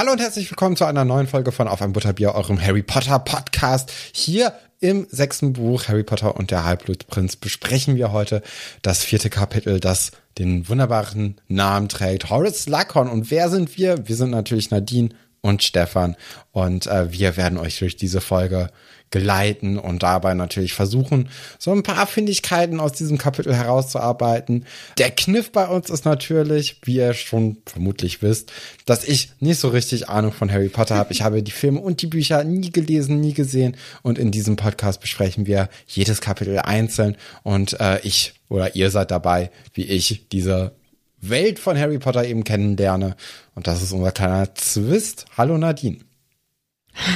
Hallo und herzlich willkommen zu einer neuen Folge von Auf ein Butterbier, eurem Harry Potter Podcast. Hier im sechsten Buch Harry Potter und der Halbblutprinz besprechen wir heute das vierte Kapitel, das den wunderbaren Namen trägt, Horace Slughorn. Und wer sind wir? Wir sind natürlich Nadine und Stefan und äh, wir werden euch durch diese Folge geleiten und dabei natürlich versuchen, so ein paar Findigkeiten aus diesem Kapitel herauszuarbeiten. Der Kniff bei uns ist natürlich, wie ihr schon vermutlich wisst, dass ich nicht so richtig Ahnung von Harry Potter habe. Ich habe die Filme und die Bücher nie gelesen, nie gesehen und in diesem Podcast besprechen wir jedes Kapitel einzeln und äh, ich oder ihr seid dabei, wie ich diese Welt von Harry Potter eben kennenlerne. Und das ist unser kleiner Zwist. Hallo Nadine.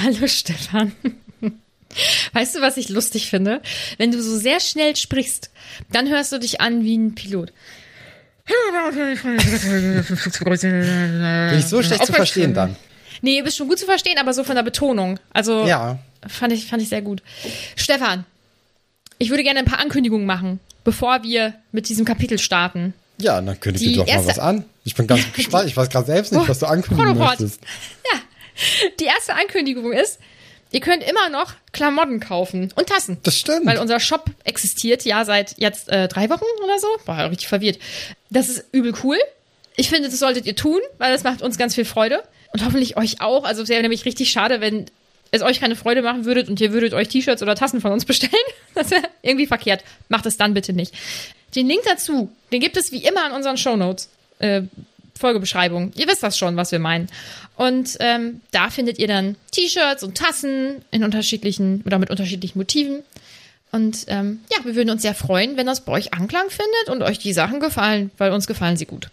Hallo Stefan. Weißt du, was ich lustig finde? Wenn du so sehr schnell sprichst, dann hörst du dich an wie ein Pilot. Bin ich so schlecht zu verstehen dann? Nee, bist schon gut zu verstehen, aber so von der Betonung. Also Ja. fand ich, fand ich sehr gut. Stefan, ich würde gerne ein paar Ankündigungen machen, bevor wir mit diesem Kapitel starten. Ja, dann kündige Die doch mal was an. Ich bin ganz gespannt. Ich weiß gerade selbst nicht, was du ankündigen Chronoport. möchtest. Die erste Ankündigung ist, ihr könnt immer noch Klamotten kaufen und Tassen. Das stimmt. Weil unser Shop existiert ja seit jetzt äh, drei Wochen oder so. War ja richtig verwirrt. Das ist übel cool. Ich finde, das solltet ihr tun, weil das macht uns ganz viel Freude. Und hoffentlich euch auch. Also es wäre nämlich richtig schade, wenn es euch keine Freude machen würdet und ihr würdet euch T-Shirts oder Tassen von uns bestellen. Das wäre irgendwie verkehrt. Macht es dann bitte nicht. Den Link dazu, den gibt es wie immer in unseren Shownotes. Äh, Folgebeschreibung. Ihr wisst das schon, was wir meinen. Und ähm, da findet ihr dann T-Shirts und Tassen in unterschiedlichen oder mit unterschiedlichen Motiven. Und ähm, ja, wir würden uns sehr freuen, wenn das bei euch Anklang findet und euch die Sachen gefallen, weil uns gefallen sie gut.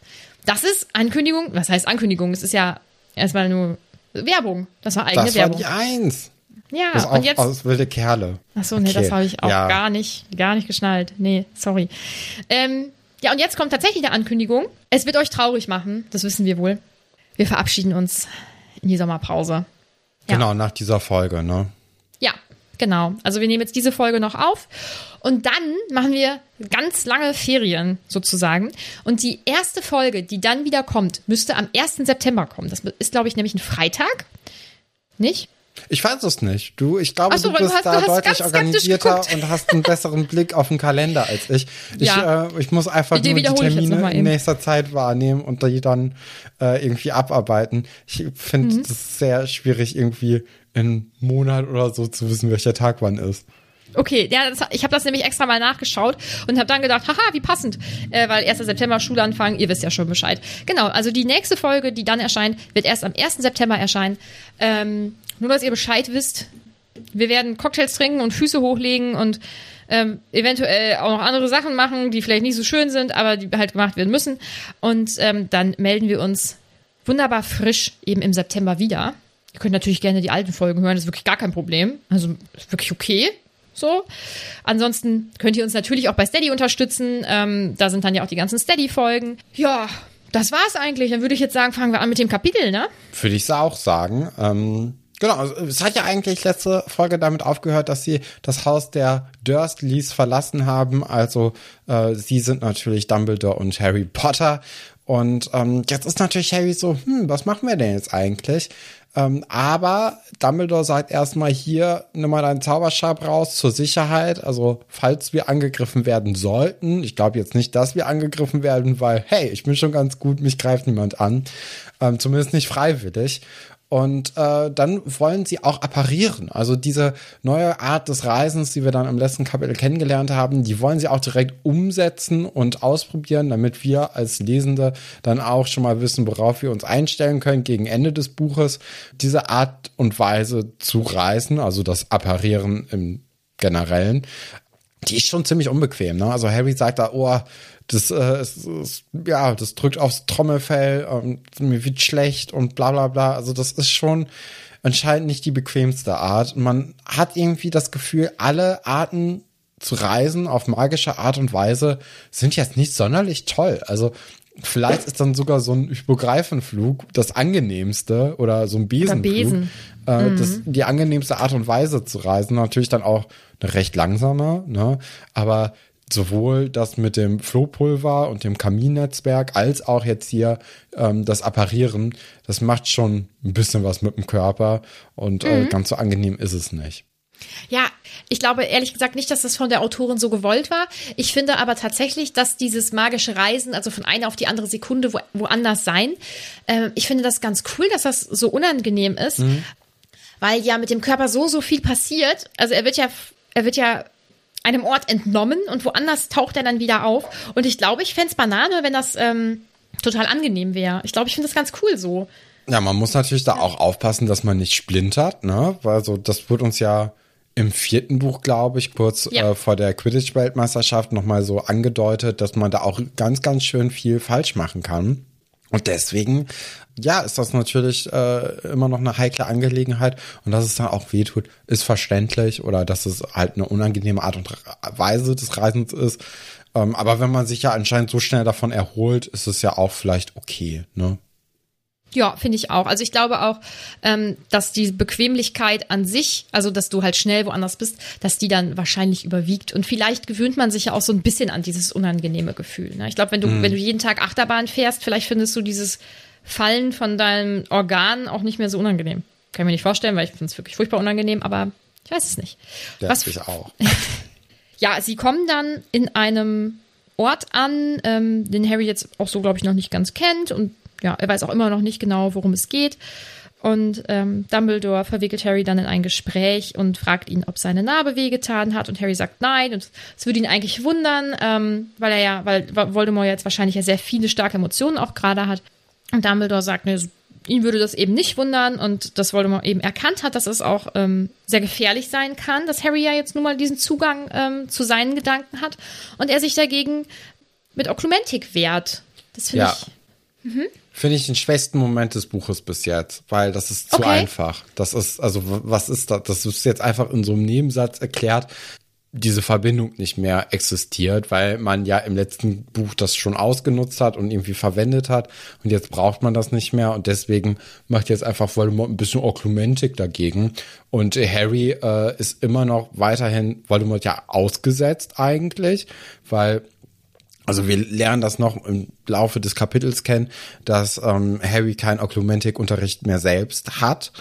Das ist Ankündigung. Was heißt Ankündigung? Es ist ja erstmal nur Werbung. Das war eigene Das war Werbung. die Eins. ja, Das und auch jetzt. aus wilde Kerle. Ach so, nee, Okay. das habe ich auch Ja. gar nicht, gar nicht geschnallt. Nee, sorry. Ähm, ja, und jetzt kommt tatsächlich eine Ankündigung. Es wird euch traurig machen, das wissen wir wohl. Wir verabschieden uns in die Sommerpause. Ja. Genau, nach dieser Folge, ne? Genau. Also wir nehmen jetzt diese Folge noch auf und dann machen wir ganz lange Ferien sozusagen. Und die erste Folge, die dann wieder kommt, müsste am 1. September kommen. Das ist, glaube ich, nämlich ein Freitag. Nicht? Ich weiß es nicht. Du, ich glaube, so, du weil du bist hast- da du deutlich organisierter und hast einen besseren Blick auf den Kalender als ich. Ich, Ja. äh, ich muss einfach Die nur die Termine in nächster Zeit wahrnehmen und die dann äh, irgendwie abarbeiten. Ich finde Mhm. das sehr schwierig, irgendwie in einem Monat oder so zu wissen, welcher Tag wann ist. Okay, ja, das, ich habe das nämlich extra mal nachgeschaut und habe dann gedacht, haha, wie passend, äh, weil 1. September Schulanfang, ihr wisst ja schon Bescheid. Genau, also die nächste Folge, die dann erscheint, wird erst am 1. September erscheinen. Ähm, nur, dass ihr Bescheid wisst, Wir werden Cocktails trinken und Füße hochlegen und ähm, eventuell auch noch andere Sachen machen, die vielleicht nicht so schön sind, aber die halt gemacht werden müssen. Und ähm, dann melden wir uns wunderbar frisch eben im September wieder. Ihr könnt natürlich gerne die alten Folgen hören, das ist wirklich gar kein Problem. Also ist wirklich okay. So. Ansonsten könnt ihr uns natürlich auch bei Steady unterstützen. Ähm, da sind dann ja auch die ganzen Steady-Folgen. Ja, das war's eigentlich. Dann würde ich jetzt sagen, fangen wir an mit dem Kapitel, ne? Würde ich auch sagen. Ähm, genau, also, es hat ja eigentlich letzte Folge damit aufgehört, dass sie das Haus der Dursleys verlassen haben. Also äh, sie sind natürlich Dumbledore und Harry Potter. Und ähm, jetzt ist natürlich Harry so, hm, was machen wir denn jetzt eigentlich? Ähm, aber Dumbledore sagt erstmal hier, nimm mal deinen Zauberstab raus zur Sicherheit. Also, falls wir angegriffen werden sollten, ich glaube jetzt nicht, dass wir angegriffen werden, weil, hey, ich bin schon ganz gut, mich greift niemand an. Ähm, zumindest nicht freiwillig. Und äh, dann wollen sie auch apparieren. Also diese neue Art des Reisens, die wir dann im letzten Kapitel kennengelernt haben, die wollen sie auch direkt umsetzen und ausprobieren, damit wir als Lesende dann auch schon mal wissen, worauf wir uns einstellen können gegen Ende des Buches. Diese Art und Weise zu reisen, also das Apparieren im Generellen, die ist schon ziemlich unbequem. Ne? Also Harry sagt da, oh, das, äh, ist, ist, ja, das drückt aufs Trommelfell, und mir wird schlecht und bla bla bla. Also das ist schon anscheinend nicht die bequemste Art. Man hat irgendwie das Gefühl, alle Arten zu reisen auf magische Art und Weise sind jetzt nicht sonderlich toll. Also vielleicht ist dann sogar so ein Hypogreifenflug das angenehmste oder so ein Besenflug. Besen. Äh, mhm. das, die angenehmste Art und Weise zu reisen. Natürlich dann auch eine recht langsame, ne? Aber sowohl das mit dem Flohpulver und dem Kaminnetzwerk als auch jetzt hier ähm, das Apparieren, das macht schon ein bisschen was mit dem Körper und äh, mhm. äh, ganz so angenehm ist es nicht. Ja, ich glaube ehrlich gesagt nicht, dass das von der Autorin so gewollt war. Ich finde aber tatsächlich, dass dieses magische Reisen, also von einer auf die andere Sekunde wo, woanders sein, äh, ich finde das ganz cool, dass das so unangenehm ist, mhm. weil ja mit dem Körper so, so viel passiert. Also er wird ja, er wird ja einem Ort entnommen und woanders taucht er dann wieder auf. Und ich glaube, ich fände es Banane, wenn das ähm, total angenehm wäre. Ich glaube, ich finde das ganz cool so. Ja, man muss natürlich da auch aufpassen, dass man nicht splintert, ne? Weil so, das wird uns ja im vierten Buch, glaube ich, kurz ja. äh, vor der Quidditch-Weltmeisterschaft nochmal so angedeutet, dass man da auch ganz, ganz schön viel falsch machen kann. Und deswegen, ja, ist das natürlich äh, immer noch eine heikle Angelegenheit. Und dass es dann auch wehtut, ist verständlich. Oder dass es halt eine unangenehme Art und Weise des Reisens ist. Ähm, aber wenn man sich ja anscheinend so schnell davon erholt, ist es ja auch vielleicht okay, ne? Ja, finde ich auch. Also ich glaube auch, ähm, dass die Bequemlichkeit an sich, also dass du halt schnell woanders bist, dass die dann wahrscheinlich überwiegt. Und vielleicht gewöhnt man sich ja auch so ein bisschen an dieses unangenehme Gefühl. Ne? Ich glaube, wenn du, mhm. wenn du jeden Tag Achterbahn fährst, vielleicht findest du dieses Fallen von deinem Organ auch nicht mehr so unangenehm. Kann ich mir nicht vorstellen, weil ich finde es wirklich furchtbar unangenehm, aber ich weiß es nicht. Das Was ich auch. ja, sie kommen dann in einem Ort an, ähm, den Harry jetzt auch so, glaube ich, noch nicht ganz kennt und ja, er weiß auch immer noch nicht genau, worum es geht. Und ähm, Dumbledore verwickelt Harry dann in ein Gespräch und fragt ihn, ob seine Narbe wehgetan hat. Und Harry sagt nein. Und es würde ihn eigentlich wundern, ähm, weil er ja, weil Voldemort jetzt wahrscheinlich ja sehr viele starke Emotionen auch gerade hat. Und Dumbledore sagt, ne, ihn würde das eben nicht wundern und dass Voldemort eben erkannt hat, dass es auch ähm, sehr gefährlich sein kann, dass Harry ja jetzt nun mal diesen Zugang ähm, zu seinen Gedanken hat und er sich dagegen mit Oklumentik wehrt. Das finde ja. ich. Mhm finde ich den schwächsten Moment des Buches bis jetzt, weil das ist zu okay. einfach. Das ist, also, was ist das? Das ist jetzt einfach in so einem Nebensatz erklärt, diese Verbindung nicht mehr existiert, weil man ja im letzten Buch das schon ausgenutzt hat und irgendwie verwendet hat und jetzt braucht man das nicht mehr und deswegen macht jetzt einfach Voldemort ein bisschen Oklumentik dagegen und Harry äh, ist immer noch weiterhin Voldemort ja ausgesetzt eigentlich, weil also wir lernen das noch im Laufe des Kapitels kennen, dass ähm, Harry keinen Oklumentik-Unterricht mehr selbst hat.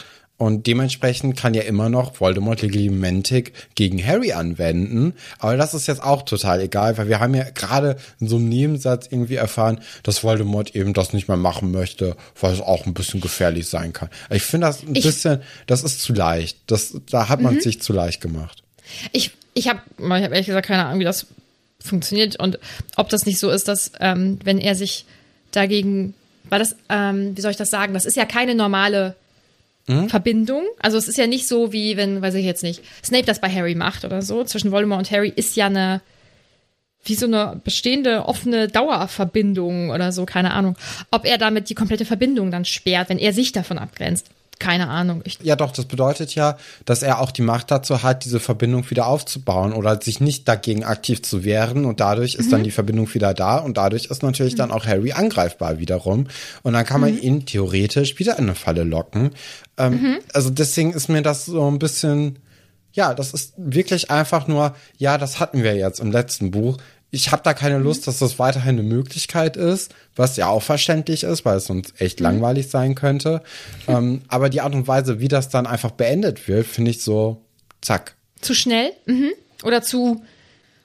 Und dementsprechend kann ja immer noch Voldemort Legimentik gegen Harry anwenden. Aber das ist jetzt auch total egal, weil wir haben ja gerade in so einem Nebensatz irgendwie erfahren, dass Voldemort eben das nicht mehr machen möchte, weil es auch ein bisschen gefährlich sein kann. Ich finde das ein ich, bisschen, das ist zu leicht. Das, da hat man mhm. sich zu leicht gemacht. Ich, ich habe ich hab ehrlich gesagt keine Ahnung, wie das funktioniert und ob das nicht so ist, dass ähm, wenn er sich dagegen, weil das, ähm, wie soll ich das sagen, das ist ja keine normale Verbindung. Also es ist ja nicht so wie, wenn, weiß ich jetzt nicht, Snape das bei Harry macht oder so. Zwischen Voldemort und Harry ist ja eine, wie so eine bestehende offene Dauerverbindung oder so, keine Ahnung. Ob er damit die komplette Verbindung dann sperrt, wenn er sich davon abgrenzt. Keine Ahnung. Ich, Ja, doch, das bedeutet ja, dass er auch die Macht dazu hat, diese Verbindung wieder aufzubauen oder sich nicht dagegen aktiv zu wehren. Und dadurch ist dann die Verbindung wieder da. Und dadurch ist natürlich dann auch Harry angreifbar wiederum. Und dann kann man ihn theoretisch wieder in eine Falle locken. Ähm, Also deswegen ist mir das so ein bisschen, ja, das ist wirklich einfach nur, ja, das hatten wir jetzt im letzten Buch. Ich habe da keine Lust, dass das weiterhin eine Möglichkeit ist, was ja auch verständlich ist, weil es sonst echt langweilig sein könnte. Ähm, aber die Art und Weise, wie das dann einfach beendet wird, finde ich so, zack. zu schnell mhm. oder zu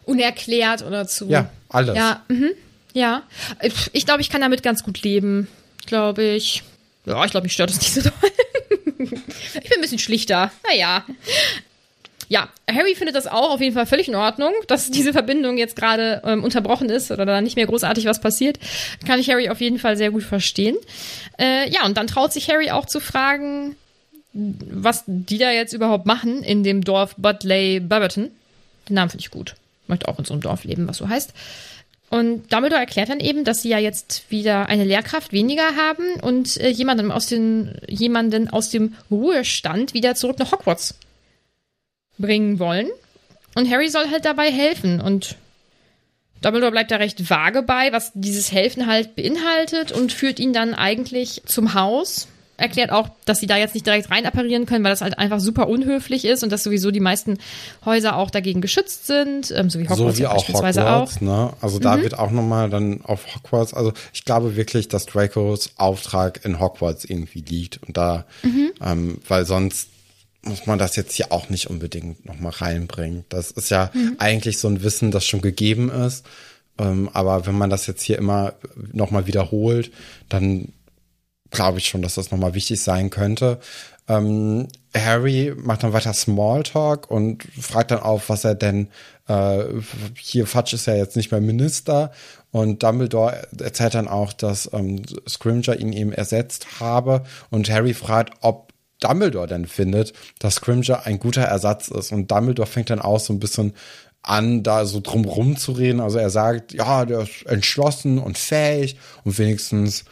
unerklärt oder zu. Ja, alles. Ja, mhm. ja. Ich- Ich glaube, ich kann damit ganz gut leben. Glaube ich. Ja, ich glaube, mich stört es nicht so doll. ich bin ein bisschen schlichter. Naja. Ja, Harry findet das auch auf jeden Fall völlig in Ordnung, dass diese Verbindung jetzt gerade ähm, unterbrochen ist oder da nicht mehr großartig was passiert. Kann ich Harry auf jeden Fall sehr gut verstehen. Äh, ja, und dann traut sich Harry auch zu fragen, was die da jetzt überhaupt machen in dem Dorf Budley Baberton. Den Namen finde ich gut. Möchte auch in so einem Dorf leben, was so heißt. Und Dumbledore erklärt dann eben, dass sie ja jetzt wieder eine Lehrkraft weniger haben und äh, jemanden, aus den, jemanden aus dem Ruhestand wieder zurück nach Hogwarts bringen wollen. Und Harry soll halt dabei helfen. Und Dumbledore bleibt da recht vage bei, was dieses Helfen halt beinhaltet und führt ihn dann eigentlich zum Haus. Erklärt auch, dass sie da jetzt nicht direkt rein apparieren können, weil das halt einfach super unhöflich ist und dass sowieso die meisten Häuser auch dagegen geschützt sind, ähm, so wie Hogwarts so wie auch beispielsweise Hogwarts, auch. ne? Also da wird auch nochmal dann auf Hogwarts, also ich glaube wirklich, dass Dracos Auftrag in Hogwarts irgendwie liegt und da, ähm, weil sonst muss man das jetzt hier auch nicht unbedingt nochmal reinbringen. Das ist ja eigentlich so ein Wissen, das schon gegeben ist. Ähm, aber wenn man das jetzt hier immer nochmal wiederholt, dann glaube ich schon, dass das nochmal wichtig sein könnte. Ähm, Harry macht dann weiter Smalltalk und fragt dann auf, was er denn, äh, hier Fudge ist ja jetzt nicht mehr Minister und Dumbledore erzählt dann auch, dass ähm, Scrimger ihn eben ersetzt habe und Harry fragt, ob Dumbledore denn findet, dass Scrimger ein guter Ersatz ist und Dumbledore fängt dann auch so ein bisschen an, da so drumrum zu reden. Also er sagt, ja, der ist entschlossen und fähig und wenigstens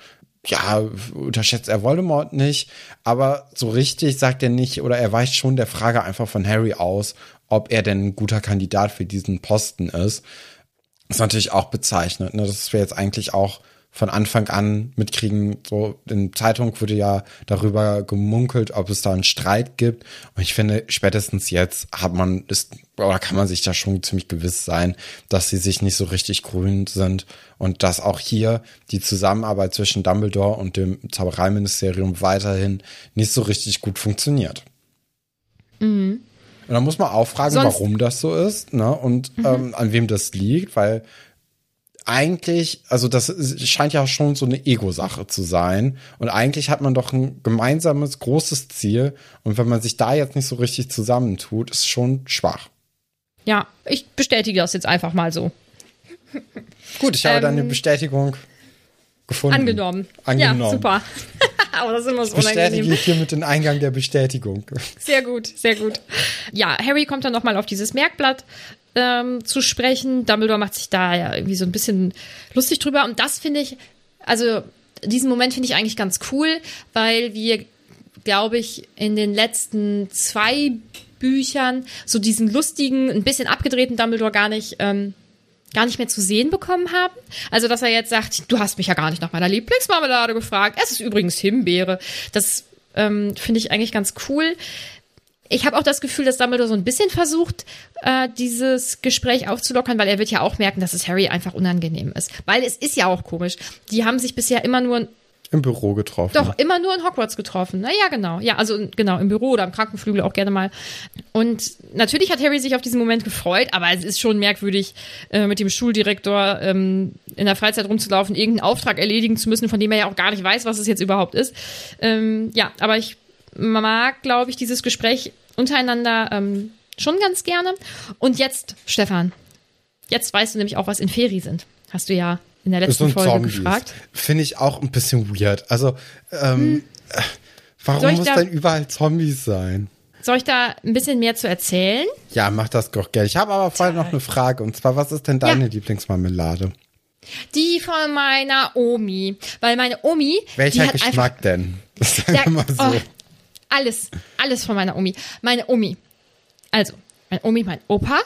ja, unterschätzt er Voldemort nicht, aber so richtig sagt er nicht oder er weicht schon der Frage einfach von Harry aus, ob er denn ein guter Kandidat für diesen Posten ist. ist natürlich auch bezeichnet, ne? dass wir jetzt eigentlich auch von Anfang an mitkriegen, so in Zeitung wurde ja darüber gemunkelt, ob es da einen Streit gibt. Und ich finde, spätestens jetzt hat man, ist, oder kann man sich da schon ziemlich gewiss sein, dass sie sich nicht so richtig grün sind und dass auch hier die Zusammenarbeit zwischen Dumbledore und dem Zaubereiministerium weiterhin nicht so richtig gut funktioniert. Und dann muss man auch fragen, Sonst- warum das so ist, ne? Und ähm, an wem das liegt, weil eigentlich, also das scheint ja schon so eine Ego-Sache zu sein. Und eigentlich hat man doch ein gemeinsames, großes Ziel. Und wenn man sich da jetzt nicht so richtig zusammentut, ist schon schwach. Ja, ich bestätige das jetzt einfach mal so. Gut, ich habe Ähm, deine Bestätigung gefunden. Angenommen. Angenommen. Ja, super. Aber das ist immer so Bestätige unangenehm. ich hiermit den Eingang der Bestätigung. Sehr gut, sehr gut. Ja, Harry kommt dann nochmal auf dieses Merkblatt ähm, zu sprechen. Dumbledore macht sich da ja irgendwie so ein bisschen lustig drüber. Und das finde ich, also diesen Moment finde ich eigentlich ganz cool, weil wir, glaube ich, in den letzten zwei Büchern so diesen lustigen, ein bisschen abgedrehten Dumbledore gar nicht ähm, gar nicht mehr zu sehen bekommen haben. Also, dass er jetzt sagt, du hast mich ja gar nicht nach meiner Lieblingsmarmelade gefragt. Es ist übrigens Himbeere. Das ähm, finde ich eigentlich ganz cool. Ich habe auch das Gefühl, dass Dumbledore so ein bisschen versucht, äh, dieses Gespräch aufzulockern, weil er wird ja auch merken, dass es Harry einfach unangenehm ist. Weil es ist ja auch komisch. Die haben sich bisher immer nur Im Büro getroffen. doch, immer nur in Hogwarts getroffen. Na ja, genau. Ja, also genau, im Büro oder im Krankenflügel auch gerne mal. Und natürlich hat Harry sich auf diesen Moment gefreut, aber es ist schon merkwürdig, äh, mit dem Schuldirektor ähm, in der Freizeit rumzulaufen, irgendeinen Auftrag erledigen zu müssen, von dem er ja auch gar nicht weiß, was es jetzt überhaupt ist. Ähm, ja, aber ich mag, glaube ich, dieses Gespräch untereinander ähm, schon ganz gerne. Und jetzt, Stefan, jetzt weißt du nämlich auch, was Inferi sind. Hast du ja in der ist letzten Folge Zombies. gefragt. Finde ich auch ein bisschen weird. Also, ähm, äh, Warum muss denn überall Zombies sein? Soll ich da ein bisschen mehr zu erzählen? Ja, mach das doch gerne. Ich habe aber vorher noch eine Frage. Und zwar, was ist denn deine ja. Lieblingsmarmelade? Die von meiner Omi. Weil meine Omi. Welcher Geschmack denn? Sag mal so. Oh, alles, alles von meiner Omi. Meine Omi. Also, meine Omi, mein Opa,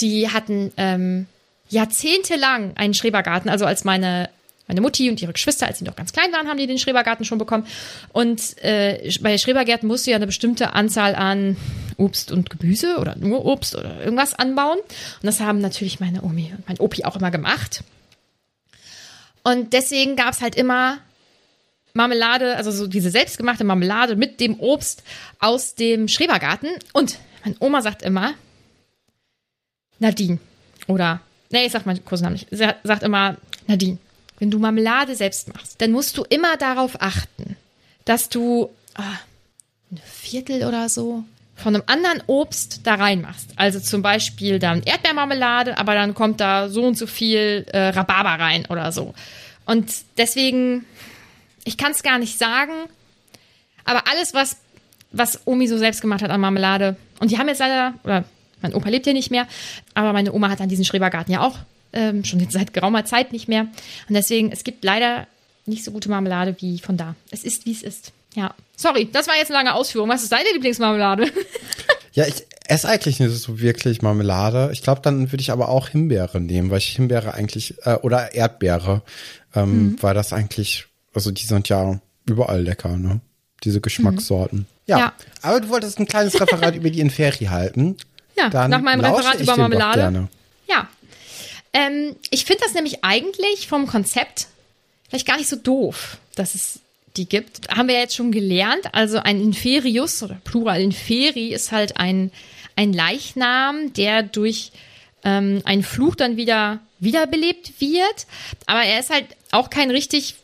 die hatten ähm, jahrzehntelang einen Schrebergarten. Also als meine meine Mutti und ihre Geschwister, als sie noch ganz klein waren, haben die den Schrebergarten schon bekommen. Und äh, bei Schrebergärten musst du ja eine bestimmte Anzahl an Obst und Gemüse oder nur Obst oder irgendwas anbauen. Und das haben natürlich meine Omi und mein Opi auch immer gemacht. Und deswegen gab es halt immer Marmelade, also so diese selbstgemachte Marmelade mit dem Obst aus dem Schrebergarten. Und meine Oma sagt immer, Nadine. Oder, nee, ich sag mal Kursnamen nicht. Sie sagt immer, Nadine, wenn du Marmelade selbst machst, dann musst du immer darauf achten, dass du ah, ein Viertel oder so von einem anderen Obst da reinmachst. Also zum Beispiel dann Erdbeermarmelade, aber dann kommt da so und so viel äh, Rhabarber rein oder so. Und deswegen, ich kann es gar nicht sagen, aber alles, was, was Omi so selbst gemacht hat an Marmelade, und die haben jetzt leider, oder mein Opa lebt ja nicht mehr, aber meine Oma hat an diesen Schrebergarten ja auch ähm, schon seit geraumer Zeit nicht mehr. Und deswegen, es gibt leider nicht so gute Marmelade wie von da. Es ist, wie es ist. Ja. Sorry, das war jetzt eine lange Ausführung. Was ist deine Lieblingsmarmelade? ja, ich esse eigentlich nicht so wirklich Marmelade. Ich glaube, dann würde ich aber auch Himbeere nehmen, weil ich Himbeere eigentlich, äh, oder Erdbeere, ähm, mhm. weil das eigentlich, also die sind ja überall lecker, ne? Diese Geschmackssorten. Mhm. Ja. ja. Aber du wolltest ein kleines Referat über die Inferi halten. Ja, dann nach meinem Referat über Marmelade. Ja, ähm, ich finde das nämlich eigentlich vom Konzept vielleicht gar nicht so doof, dass es die gibt. Haben wir ja jetzt schon gelernt. Also ein Inferius oder Plural Inferi ist halt ein, ein Leichnam, der durch ähm, einen Fluch dann wieder wiederbelebt wird. Aber er ist halt auch kein richtig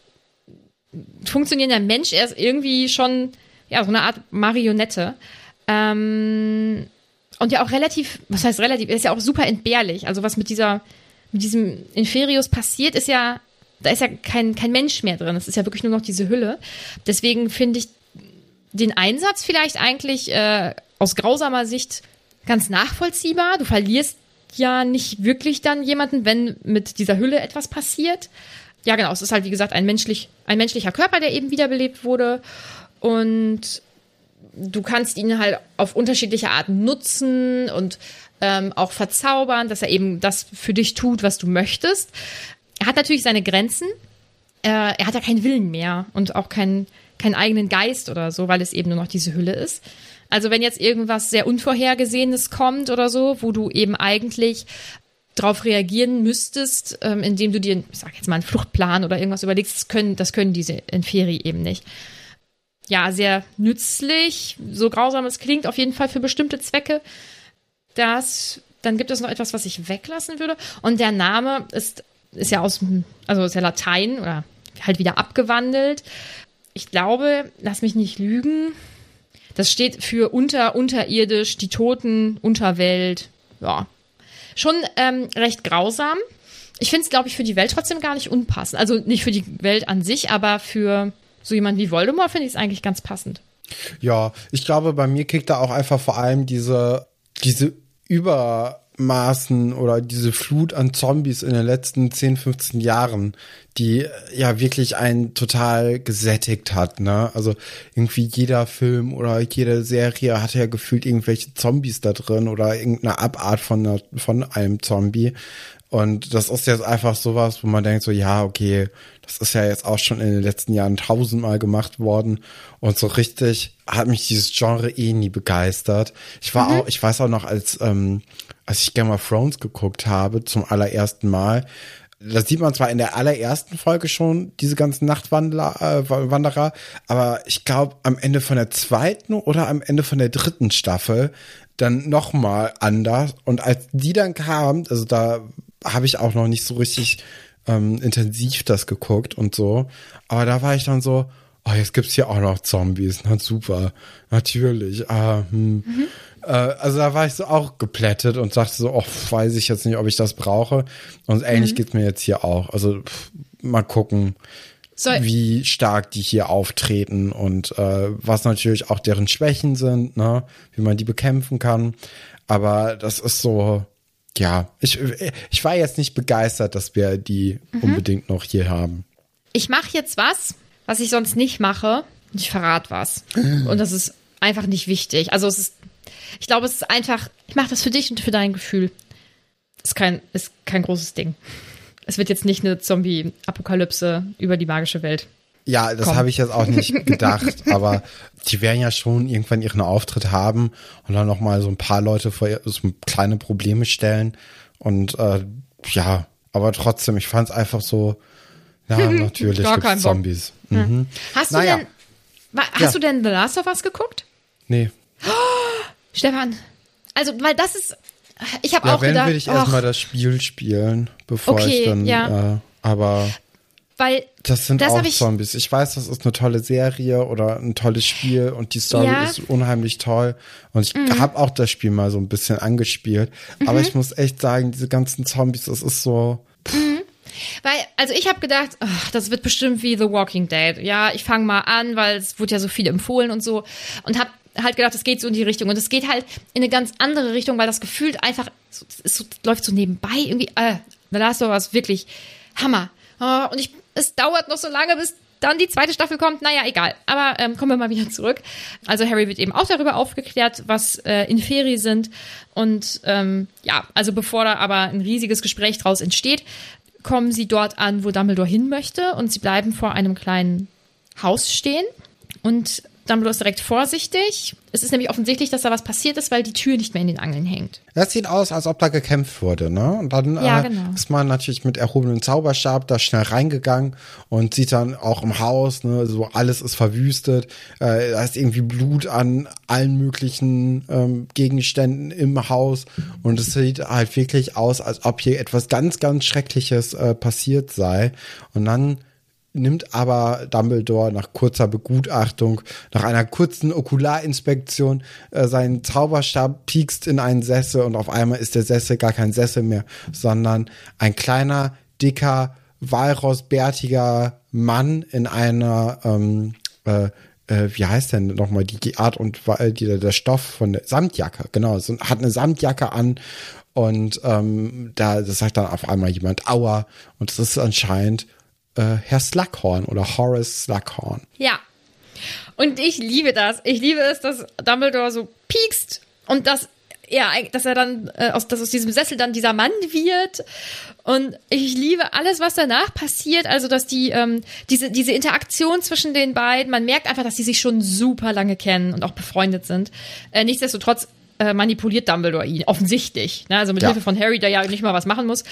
funktionierender Mensch. Er ist irgendwie schon ja so eine Art Marionette. Ähm, und ja auch relativ, was heißt relativ, er ist ja auch super entbehrlich. Also was mit dieser mit diesem Inferius passiert, ist ja, da ist ja kein, kein Mensch mehr drin. Es ist ja wirklich nur noch diese Hülle. Deswegen finde ich den Einsatz vielleicht eigentlich äh, aus grausamer Sicht ganz nachvollziehbar. Du verlierst ja nicht wirklich dann jemanden, wenn mit dieser Hülle etwas passiert. Ja, genau, es ist halt wie gesagt ein menschlich, ein menschlicher Körper, der eben wiederbelebt wurde. Und du kannst ihn halt auf unterschiedliche Arten nutzen und ähm, auch verzaubern, dass er eben das für dich tut, was du möchtest. Er hat natürlich seine Grenzen. Äh, er hat ja keinen Willen mehr und auch keinen, keinen eigenen Geist oder so, weil es eben nur noch diese Hülle ist. Also wenn jetzt irgendwas sehr Unvorhergesehenes kommt oder so, wo du eben eigentlich darauf reagieren müsstest, ähm, indem du dir, ich sag jetzt mal, einen Fluchtplan oder irgendwas überlegst, das können, das können diese Inferi eben nicht. Ja, sehr nützlich, so grausam es klingt, auf jeden Fall für bestimmte Zwecke das, dann gibt es noch etwas, was ich weglassen würde. Und der Name ist, ist ja aus, also ist ja Latein oder halt wieder abgewandelt. Ich glaube, lass mich nicht lügen. Das steht für unter, unterirdisch, die Toten, Unterwelt. Ja. Schon ähm, recht grausam. Ich finde es, glaube ich, für die Welt trotzdem gar nicht unpassend. Also nicht für die Welt an sich, aber für so jemanden wie Voldemort finde ich es eigentlich ganz passend. Ja, ich glaube, bei mir kickt da auch einfach vor allem diese, diese Übermaßen oder diese Flut an Zombies in den letzten 10, 15 Jahren, die ja wirklich einen total gesättigt hat, ne? Also irgendwie jeder Film oder jede Serie hat ja gefühlt irgendwelche Zombies da drin oder irgendeine Abart von, einer, von einem Zombie. Und das ist jetzt einfach sowas, wo man denkt so, ja, okay, das ist ja jetzt auch schon in den letzten Jahren tausendmal gemacht worden. Und so richtig hat mich dieses Genre eh nie begeistert. Ich war mhm. auch, ich weiß auch noch, als, ähm, als ich Game of Thrones geguckt habe, zum allerersten Mal, da sieht man zwar in der allerersten Folge schon diese ganzen Nachtwanderer, äh, Wanderer, aber ich glaube am Ende von der zweiten oder am Ende von der dritten Staffel dann nochmal anders. Und als die dann kam, also da habe ich auch noch nicht so richtig ähm, intensiv das geguckt und so. Aber da war ich dann so, oh, jetzt gibt's hier auch noch Zombies. Na super, natürlich. Ah, hm. mhm. äh, also da war ich so auch geplättet und sagte so, oh, weiß ich jetzt nicht, ob ich das brauche. Und ähnlich mhm. geht's mir jetzt hier auch. Also pff, mal gucken. So- wie stark die hier auftreten und äh, was natürlich auch deren Schwächen sind, ne, wie man die bekämpfen kann. Aber das ist so, ja, ich, ich war jetzt nicht begeistert, dass wir die Mhm. unbedingt noch hier haben. Ich mache jetzt was, was ich sonst nicht mache. Ich verrate was. Und das ist einfach nicht wichtig. Also es ist, ich glaube, es ist einfach, ich mache das für dich und für dein Gefühl. Ist kein, ist kein großes Ding. Es wird jetzt nicht eine Zombie-Apokalypse über die magische Welt. Ja, das habe ich jetzt auch nicht gedacht, aber die werden ja schon irgendwann ihren Auftritt haben und dann noch mal so ein paar Leute vor ihr- so kleine Probleme stellen und äh, ja, aber trotzdem, ich fand es einfach so, ja, natürlich Gar gibt's. Zombies. Mhm. Hast Naja. du denn, wa- hast Ja. du denn The Last of Us geguckt? Nee, Stefan, also, weil das ist, ich habe ja, auch wenn gedacht, will ich ach, erstmal das Spiel spielen, bevor Okay, ich dann, ja. äh, aber weil das sind Das auch ich- Zombies. Ich weiß, das ist eine tolle Serie oder ein tolles Spiel und die Story Ja. ist unheimlich toll. Und ich habe auch das Spiel mal so ein bisschen angespielt. Aber ich muss echt sagen, diese ganzen Zombies, das ist so. Weil, also ich habe gedacht, ach, das wird bestimmt wie The Walking Dead. Ja, ich fange mal an, weil es wurde ja so viel empfohlen und so. Und habe halt gedacht, es geht so in die Richtung. Und es geht halt in eine ganz andere Richtung, weil das gefühlt einfach, es so, läuft so nebenbei irgendwie. Äh, The Last of Us, wirklich Hammer. Oh, und ich, es dauert noch so lange, bis dann die zweite Staffel kommt. Naja, egal. Aber ähm, kommen wir mal wieder zurück. Also Harry wird eben auch darüber aufgeklärt, was äh, Inferi sind. Und ähm, ja, also bevor da aber ein riesiges Gespräch draus entsteht, kommen sie dort an, wo Dumbledore hin möchte. Und sie bleiben vor einem kleinen Haus stehen. Und Dumbledore ist direkt vorsichtig. Es ist nämlich offensichtlich, dass da was passiert ist, weil die Tür nicht mehr in den Angeln hängt. Das sieht aus, als ob da gekämpft wurde, ne? Und dann Ja, äh, genau. ist man natürlich mit erhobenem Zauberstab da schnell reingegangen und sieht dann auch im Haus, ne, so alles ist verwüstet. Äh, da ist irgendwie Blut an allen möglichen ähm, Gegenständen im Haus und es sieht halt wirklich aus, als ob hier etwas ganz, ganz Schreckliches äh, passiert sei. Und dann nimmt aber Dumbledore nach kurzer Begutachtung, nach einer kurzen Okularinspektion äh, seinen Zauberstab, piekst in einen Sessel und auf einmal ist der Sessel gar kein Sessel mehr, sondern ein kleiner, dicker, walrossbärtiger Mann in einer, ähm, äh, äh, wie heißt denn nochmal die, die Art und Wa- die, der Stoff von der Samtjacke, genau, so, hat eine Samtjacke an und ähm, da das sagt dann auf einmal jemand Aua und das ist anscheinend äh, Herr Slughorn oder Horace Slughorn. Ja. Und ich liebe das. Ich liebe es, dass Dumbledore so piekst und dass er, dass er dann äh, aus, dass aus diesem Sessel dann dieser Mann wird. Und ich liebe alles, was danach passiert. Also, dass die, ähm, diese, diese Interaktion zwischen den beiden, man merkt einfach, dass die sich schon super lange kennen und auch befreundet sind. Äh, nichtsdestotrotz äh, manipuliert Dumbledore ihn, offensichtlich. Ne? Also mit Ja. Hilfe von Harry, der ja nicht mal was machen muss.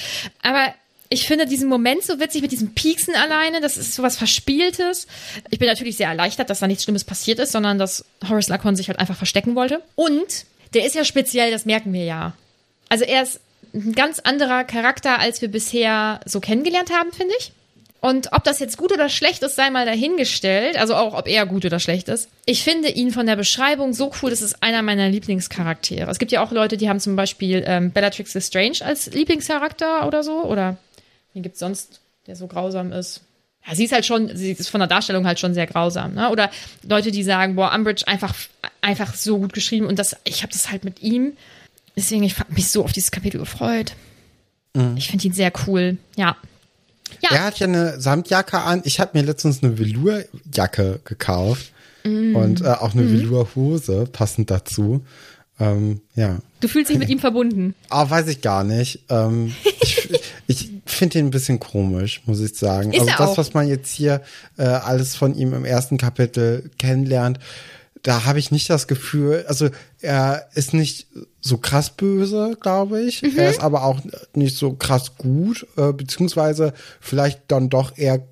Aber ich finde diesen Moment so witzig mit diesem Pieksen alleine. Das ist sowas Verspieltes. Ich bin natürlich sehr erleichtert, dass da nichts Schlimmes passiert ist, sondern dass Horace Lacon sich halt einfach verstecken wollte. Und der ist ja speziell, das merken wir ja. Also er ist ein ganz anderer Charakter, als wir bisher so kennengelernt haben, finde ich. Und ob das jetzt gut oder schlecht ist, sei mal dahingestellt. Also auch, ob er gut oder schlecht ist. Ich finde ihn von der Beschreibung so cool. Das ist einer meiner Lieblingscharaktere. Es gibt ja auch Leute, die haben zum Beispiel ähm, Bellatrix Lestrange als Lieblingscharakter oder so. Oder wen gibt's sonst, der so grausam ist? Ja, sie ist halt schon, sie ist von der Darstellung halt schon sehr grausam. Ne? Oder Leute, die sagen, boah, Umbridge einfach, einfach so gut geschrieben. Und das, ich habe das halt mit ihm. Deswegen, ich habe mich so auf dieses Kapitel gefreut. Ich finde ihn sehr cool. Ja. Ja. Er hat ja eine Samtjacke an. Ich habe mir letztens eine Velourjacke gekauft und äh, auch eine Velourhose passend dazu. Ähm, ja, Du fühlst dich mit ihm verbunden. Ah, weiß ich gar nicht. Ähm, ich ich finde ihn ein bisschen komisch, muss ich sagen. Ist also das, auch. was man jetzt hier äh, alles von ihm im ersten Kapitel kennenlernt, da habe ich nicht das Gefühl, also er ist nicht so krass böse, glaube ich. Mhm. Er ist aber auch nicht so krass gut, äh, beziehungsweise vielleicht dann doch eher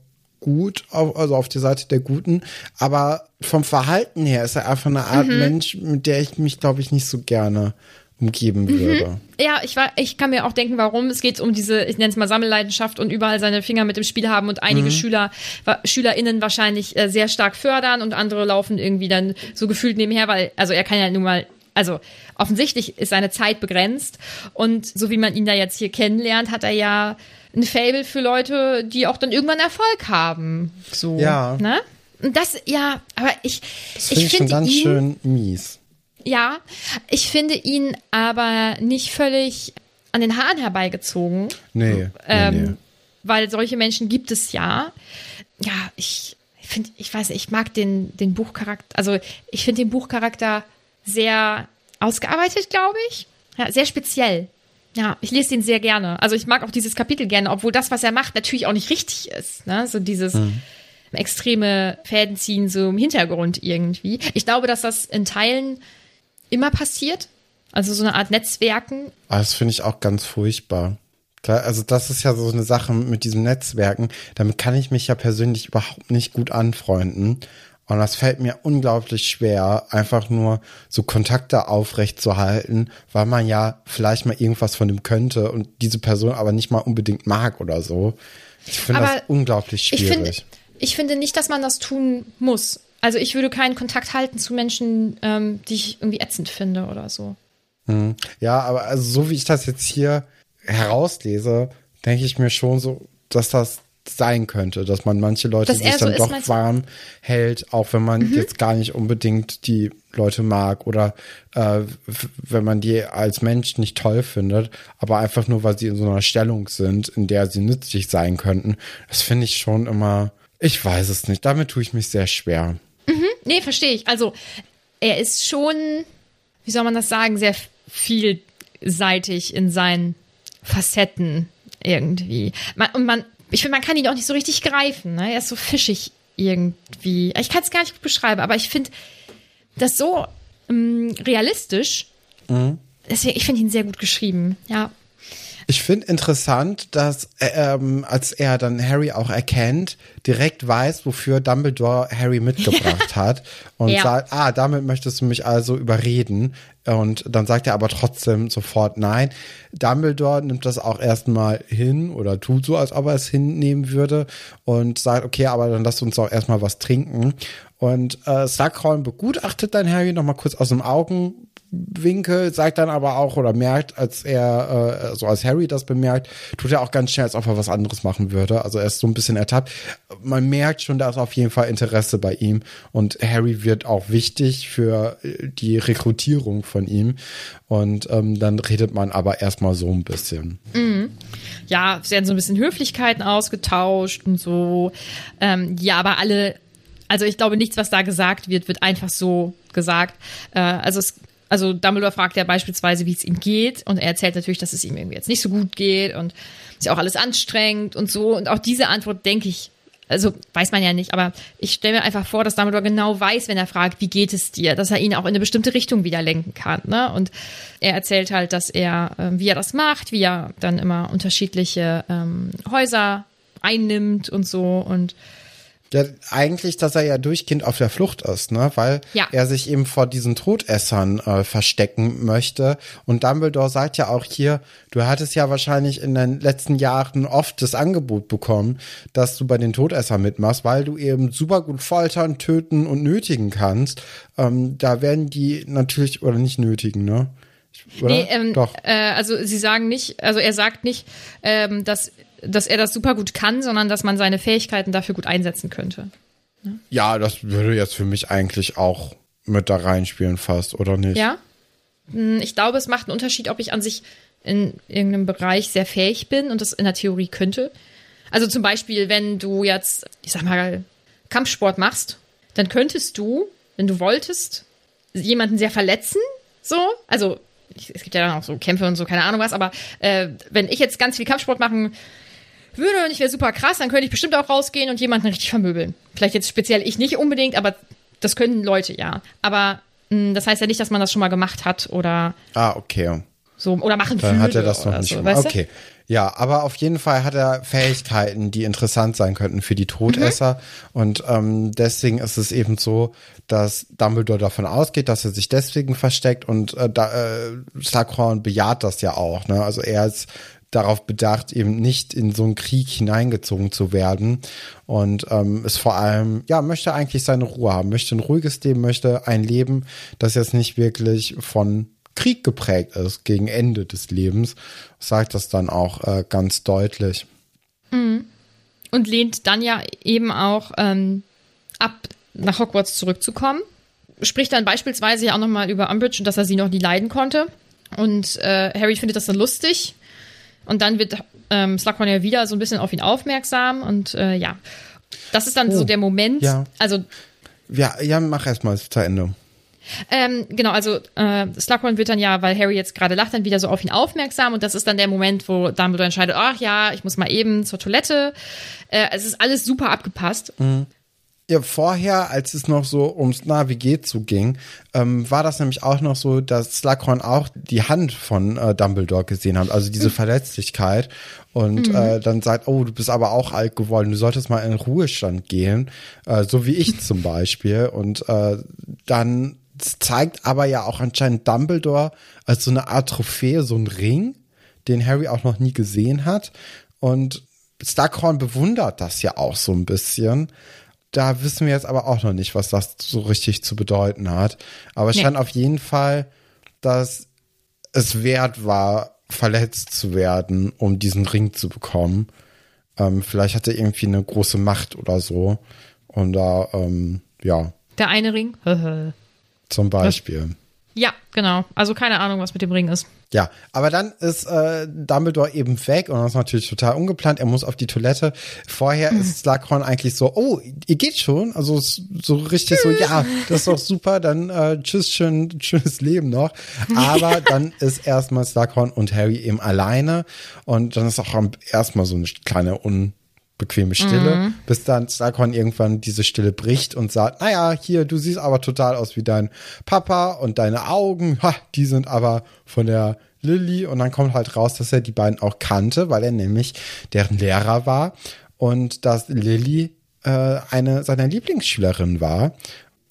gut, auf, also auf der Seite der Guten. Aber vom Verhalten her ist er einfach eine Art Mhm. Mensch, mit der ich mich, glaube ich, nicht so gerne umgeben würde. Ja, ich war, ich kann mir auch denken, warum. Es geht um diese, ich nenne es mal Sammelleidenschaft und überall seine Finger mit dem Spiel haben und einige Schüler, wa- SchülerInnen wahrscheinlich äh, sehr stark fördern und andere laufen irgendwie dann so gefühlt nebenher, weil, also er kann ja nun mal Also offensichtlich ist seine Zeit begrenzt und so wie man ihn da jetzt hier kennenlernt, hat er ja ein Fable für Leute, die auch dann irgendwann Erfolg haben. So, Ja. Ne? Und das, ja, aber ich, Das finde ich finde ganz ihn, schön mies. ja, ich finde ihn aber nicht völlig an den Haaren herbeigezogen. Nee, nee, Ähm, nee. Weil solche Menschen gibt es ja. Ja, ich finde, ich weiß, nicht, ich mag den, den Buchcharakter, also ich finde den Buchcharakter sehr ausgearbeitet, glaube ich. Ja, sehr speziell. Ja, ich lese den sehr gerne. Also ich mag auch dieses Kapitel gerne, obwohl das, was er macht, natürlich auch nicht richtig ist. Ne? So dieses extreme Fädenziehen so im Hintergrund irgendwie. Ich glaube, dass das in Teilen immer passiert. Also so eine Art Netzwerken. Aber das finde ich auch ganz furchtbar. Also das ist ja so eine Sache mit diesem Netzwerken. Damit kann ich mich ja persönlich überhaupt nicht gut anfreunden. Und das fällt mir unglaublich schwer, einfach nur so Kontakte aufrecht zu halten, weil man ja vielleicht mal irgendwas von dem könnte und diese Person aber nicht mal unbedingt mag oder so. Ich finde das unglaublich Ich finde, schwierig. ich finde nicht, dass man das tun muss. Also ich würde keinen Kontakt halten zu Menschen, ähm, die ich irgendwie ätzend finde oder so. Ja, aber also so wie ich das jetzt hier herauslese, denke ich mir schon so, dass das sein könnte, dass man manche Leute Dass sich so dann ist, doch warm hält, auch wenn man jetzt gar nicht unbedingt die Leute mag oder äh, wenn man die als Mensch nicht toll findet, aber einfach nur, weil sie in so einer Stellung sind, in der sie nützlich sein könnten. Das finde ich schon immer, ich weiß es nicht, damit tue ich mich sehr schwer. Nee, verstehe ich. Also er ist schon, wie soll man das sagen, sehr vielseitig in seinen Facetten irgendwie. Man, und man, ich finde, man kann ihn auch nicht so richtig greifen. Ne? Er ist so fischig irgendwie. Ich kann es gar nicht gut beschreiben, aber ich finde das so ähm, realistisch. Deswegen, ich finde ihn sehr gut geschrieben. Ja. Ich finde interessant, dass ähm, als er dann Harry auch erkennt, direkt weiß, wofür Dumbledore Harry mitgebracht hat und Ja. sagt, ah, damit möchtest du mich also überreden. Und dann sagt er aber trotzdem sofort nein. Dumbledore nimmt das auch erstmal hin oder tut so, als ob er es hinnehmen würde und sagt, okay, aber dann lass uns auch erstmal was trinken. Und äh, Slughorn begutachtet dann Harry nochmal kurz aus dem Augenwinkel, sagt dann aber auch oder merkt, als er, äh, so als Harry das bemerkt, tut er auch ganz schnell, als ob er was anderes machen würde. Also er ist so ein bisschen ertappt. Man merkt schon, da ist auf jeden Fall Interesse bei ihm und Harry wird auch wichtig für äh, die Rekrutierung von ihm. Und ähm, dann redet man aber erstmal so ein bisschen. ja, es werden so ein bisschen Höflichkeiten ausgetauscht und so. Ähm, ja, aber alle, also ich glaube, nichts, was da gesagt wird, wird einfach so gesagt. Äh, also es, also Dumbledore fragt ja beispielsweise, wie es ihm geht und er erzählt natürlich, dass es ihm irgendwie jetzt nicht so gut geht und ja auch alles anstrengend und so. Und auch diese Antwort, denke ich, also weiß man ja nicht, aber ich stelle mir einfach vor, dass Dumbledore genau weiß, wenn er fragt, wie geht es dir, dass er ihn auch in eine bestimmte Richtung wieder lenken kann. Ne? Und er erzählt halt, dass er, ähm, wie er das macht, wie er dann immer unterschiedliche ähm, Häuser einnimmt und so. Und Ja, eigentlich, dass er ja durchgehend auf der Flucht ist, ne? Weil Ja. er sich eben vor diesen Todessern äh, verstecken möchte. Und Dumbledore sagt ja auch hier, du hattest ja wahrscheinlich in den letzten Jahren oft das Angebot bekommen, dass du bei den Todessern mitmachst, weil du eben super gut foltern, töten und nötigen kannst. Ähm, da werden die natürlich, oder nicht nötigen, ne? Oder? nee, ähm, Doch. Äh, also sie sagen nicht, also er sagt nicht, ähm, dass, dass er das super gut kann, sondern dass man seine Fähigkeiten dafür gut einsetzen könnte. Ja, das würde jetzt für mich eigentlich auch mit da reinspielen fast, oder nicht? Ja. Hm, Ich glaube, es macht einen Unterschied, ob ich an sich in irgendeinem Bereich sehr fähig bin und das in der Theorie könnte. Also zum Beispiel, wenn du jetzt, ich sag mal, Kampfsport machst, dann könntest du, wenn du wolltest, jemanden sehr verletzen. So, also es gibt ja dann auch so Kämpfe und so, keine Ahnung was, aber äh, wenn ich jetzt ganz viel Kampfsport machen würde und ich wäre super krass, dann könnte ich bestimmt auch rausgehen und jemanden richtig vermöbeln. Vielleicht jetzt speziell ich nicht unbedingt, aber das können Leute ja. Aber mh, das heißt ja nicht, dass man das schon mal gemacht hat oder Ah, okay. so oder machen Dann hat er das noch nicht so, du? Okay. Ja, aber auf jeden Fall hat er Fähigkeiten, die interessant sein könnten für die Todesser. Mhm. Und ähm, deswegen ist es eben so, dass Dumbledore davon ausgeht, dass er sich deswegen versteckt und äh, da, äh, Slughorn bejaht das ja auch. Ne? Also er ist darauf bedacht, eben nicht in so einen Krieg hineingezogen zu werden und ähm, ist vor allem, ja, möchte eigentlich seine Ruhe haben, möchte ein ruhiges Leben, möchte ein Leben, das jetzt nicht wirklich von Krieg geprägt ist gegen Ende des Lebens, sagt das dann auch äh, ganz deutlich. Und lehnt dann ja eben auch ähm, ab, nach Hogwarts zurückzukommen. Spricht dann beispielsweise ja auch nochmal über Umbridge und dass er sie noch nie leiden konnte. Und äh, Harry findet das dann lustig. Und dann wird ähm, Slughorn ja wieder so ein bisschen auf ihn aufmerksam. Und äh, ja, das ist dann Oh, so der Moment. ja. Also Ja, ja, mach erstmal zu Ende. ähm, genau, also äh, Slughorn wird dann ja, weil Harry jetzt gerade lacht, dann wieder so auf ihn aufmerksam und das ist dann der Moment, wo Dumbledore entscheidet, ach ja, ich muss mal eben zur Toilette. Äh, es ist alles super abgepasst. Ja, vorher, als es noch so ums Navigate ging, ähm, war das nämlich auch noch so, dass Slughorn auch die Hand von äh, Dumbledore gesehen hat, also diese Verletzlichkeit. Und äh, dann sagt, oh, du bist aber auch alt geworden, du solltest mal in Ruhestand gehen, äh, so wie ich zum Beispiel. Und äh, dann zeigt aber ja auch anscheinend Dumbledore als so eine Art Trophäe, so ein Ring, den Harry auch noch nie gesehen hat. Und Slughorn bewundert das ja auch so ein bisschen. Da wissen wir jetzt aber auch noch nicht, was das so richtig zu bedeuten hat. Aber es Nee. scheint auf jeden Fall, dass es wert war, verletzt zu werden, um diesen Ring zu bekommen. Ähm, vielleicht hat er irgendwie eine große Macht oder so. Und da, ähm, ja, Der eine Ring. zum Beispiel. Ja, genau. Also keine Ahnung, was mit dem Ring ist. Ja, aber dann ist äh, Dumbledore eben weg und das ist natürlich total ungeplant. Er muss auf die Toilette. Vorher ist Slughorn eigentlich so, oh, ihr geht schon? Also so richtig so, ja, das ist doch super, dann äh, tschüss, schön, schönes Leben noch. Aber dann ist erstmal Slughorn und Harry eben alleine und dann ist auch erstmal so eine kleine unbequeme Stille, bis dann Slughorn irgendwann diese Stille bricht und sagt, naja, hier, du siehst aber total aus wie dein Papa und deine Augen, ha, die sind aber von der Lilly. Und dann kommt halt raus, dass er die beiden auch kannte, weil er nämlich deren Lehrer war und dass Lilly äh, eine seiner Lieblingsschülerin war.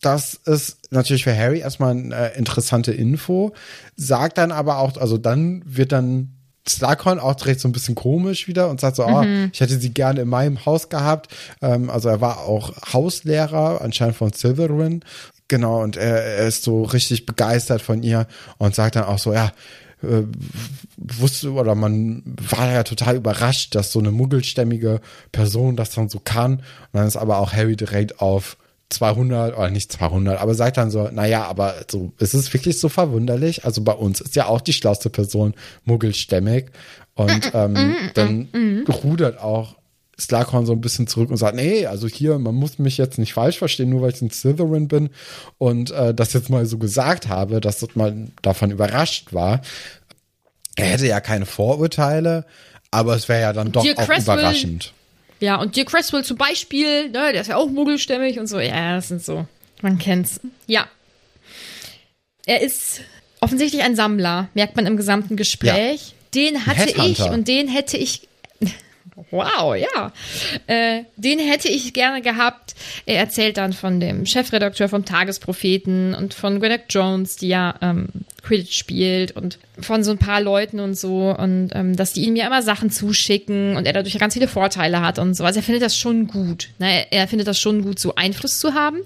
Das ist natürlich für Harry erstmal eine interessante Info, sagt dann aber auch, also dann wird dann Slughorn auch direkt so ein bisschen komisch wieder und sagt so, oh, ich hätte sie gerne in meinem Haus gehabt. Ähm, also er war auch Hauslehrer, anscheinend von Slytherin. Genau, und er, er ist so richtig begeistert von ihr und sagt dann auch so, ja, äh, wusste oder man war ja total überrascht, dass so eine muggelstämmige Person das dann so kann. Und dann ist aber auch Harry direkt auf 200 oder nicht 200, aber sagt dann so, naja, aber so, ist es wirklich so verwunderlich? Also bei uns ist ja auch die schlauste Person muggelstämmig und ähm, dann rudert auch Slughorn so ein bisschen zurück und sagt, nee, also hier, man muss mich jetzt nicht falsch verstehen, nur weil ich ein Slytherin bin und äh, das jetzt mal so gesagt habe, dass das mal davon überrascht war. Er hätte ja keine Vorurteile, aber es wäre ja dann doch Dear auch Cresswell- überraschend. Ja, und Dirk Cresswell zum Beispiel, ne, der ist ja auch muggelstämmig und so. Ja, das sind so. Man kennt's. Ja. Er ist offensichtlich ein Sammler, merkt man im gesamten Gespräch. Den hatte ich und den hätte ich. Wow, ja. Äh, den hätte ich gerne gehabt. Er erzählt dann von dem Chefredakteur vom Tagespropheten und von Gwyneth Jones, die ja ähm, Quidditch spielt und von so ein paar Leuten und so und ähm, dass die ihm ja immer Sachen zuschicken und er dadurch ja ganz viele Vorteile hat und so. Also er findet das schon gut. Ne? Er, er findet das schon gut, so Einfluss zu haben.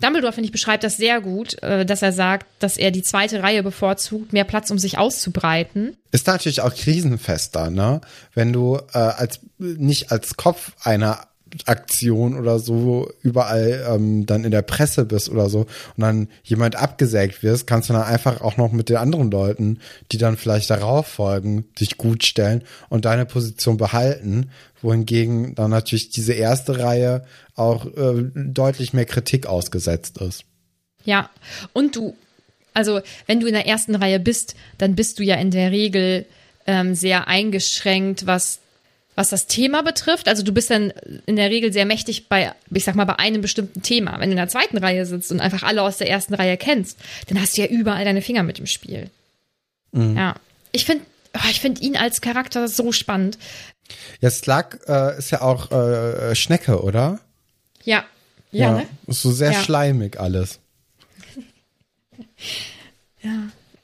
Dumbledore, finde ich, beschreibt das sehr gut, äh, dass er sagt, dass er die zweite Reihe bevorzugt, mehr Platz, um sich auszubreiten. Ist natürlich auch krisenfester, ne? Wenn du äh, als nicht als Kopf einer Aktion oder so überall ähm, dann in der Presse bist oder so und dann jemand abgesägt wirst, kannst du dann einfach auch noch mit den anderen Leuten, die dann vielleicht darauf folgen, dich gut stellen und deine Position behalten, wohingegen dann natürlich diese erste Reihe auch äh, deutlich mehr Kritik ausgesetzt ist. Ja, und du, also wenn du in der ersten Reihe bist, dann bist du ja in der Regel ähm, sehr eingeschränkt, was was das Thema betrifft. Also du bist dann in der Regel sehr mächtig bei, ich sag mal, bei einem bestimmten Thema. Wenn du in der zweiten Reihe sitzt und einfach alle aus der ersten Reihe kennst, dann hast du ja überall deine Finger mit im Spiel. Ja, ich finde, ich finde ihn als Charakter so spannend. Ja, Slug äh, ist ja auch äh, Schnecke, oder? Ja, ja, ne? Ist so sehr Ja. schleimig alles.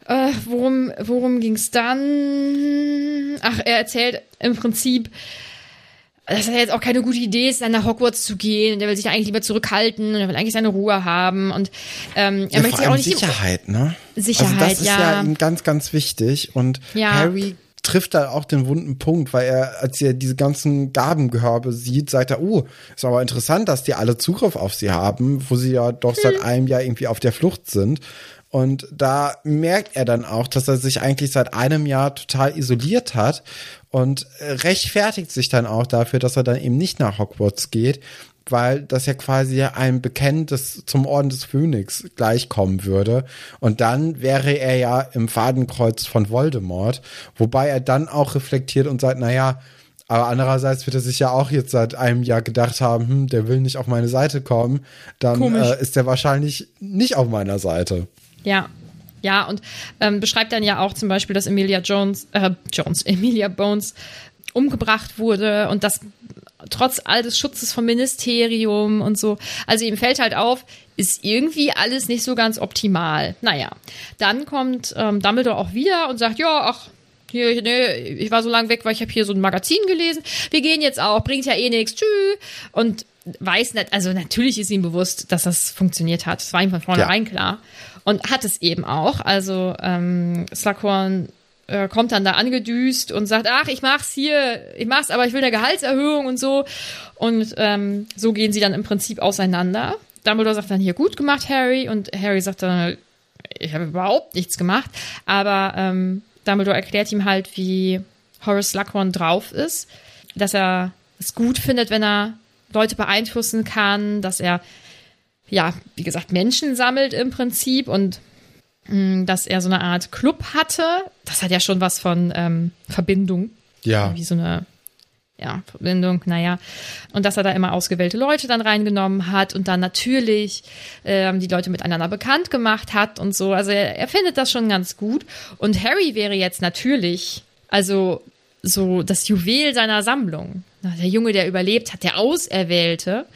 Äh, worum worum ging es dann? Ach, er erzählt im Prinzip, dass er jetzt auch keine gute Idee ist, dann nach Hogwarts zu gehen. Und er will sich da eigentlich lieber zurückhalten und er will eigentlich seine Ruhe haben. Und ähm, er Ja, möchte sich auch nicht Sicherheit, ne? Sicherheit, also das ist ja. ja. ihm ganz, ganz wichtig. Und Ja. Harry trifft da auch den wunden Punkt, weil er, als er diese ganzen Gabengehörbe sieht, sagt er, oh, ist aber interessant, dass die alle Zugriff auf sie haben, wo sie ja doch seit Hm. einem Jahr irgendwie auf der Flucht sind. Und da merkt er dann auch, dass er sich eigentlich seit einem Jahr total isoliert hat und rechtfertigt sich dann auch dafür, dass er dann eben nicht nach Hogwarts geht, weil das ja quasi ein Bekenntnis zum Orden des Phönix gleichkommen würde. Und dann wäre er ja im Fadenkreuz von Voldemort, wobei er dann auch reflektiert und sagt, naja, aber andererseits wird er sich ja auch jetzt seit einem Jahr gedacht haben, hm, der will nicht auf meine Seite kommen, dann äh, ist er wahrscheinlich nicht auf meiner Seite. Ja. Ja, und ähm, beschreibt dann ja auch zum Beispiel, dass Emilia Jones, äh, Jones, Emilia Bones umgebracht wurde und das trotz all des Schutzes vom Ministerium und so. Also ihm fällt halt auf, ist irgendwie alles nicht so ganz optimal. Naja, dann kommt ähm, Dumbledore auch wieder und sagt, ja, ach, hier, nee, ich war so lange weg, weil ich habe hier so ein Magazin gelesen. Wir gehen jetzt auch, bringt ja eh nichts, tschüss. Und weiß nicht, also natürlich ist ihm bewusst, dass das funktioniert hat. Das war ihm von vornherein klar. Und hat es eben auch. Also ähm, Slughorn äh, kommt dann da angedüst und sagt, ach, ich mach's hier, ich mach's, aber ich will eine Gehaltserhöhung und so. Und ähm, so gehen sie dann im Prinzip auseinander. Dumbledore sagt dann hier gut gemacht, Harry, und Harry sagt dann, ich habe überhaupt nichts gemacht. Aber ähm, Dumbledore erklärt ihm halt, wie Horace Slughorn drauf ist, dass er es gut findet, wenn er Leute beeinflussen kann, dass er ja, wie gesagt, Menschen sammelt im Prinzip und mh, dass er so eine Art Club hatte. Das hat ja schon was von ähm, Verbindung. Ja. Wie so eine ja, Verbindung, naja. Und dass er da immer ausgewählte Leute dann reingenommen hat und dann natürlich ähm, die Leute miteinander bekannt gemacht hat und so. Also er, er findet das schon ganz gut. Und Harry wäre jetzt natürlich, also so das Juwel seiner Sammlung. Na, Der Junge, der überlebt hat, der Auserwählte,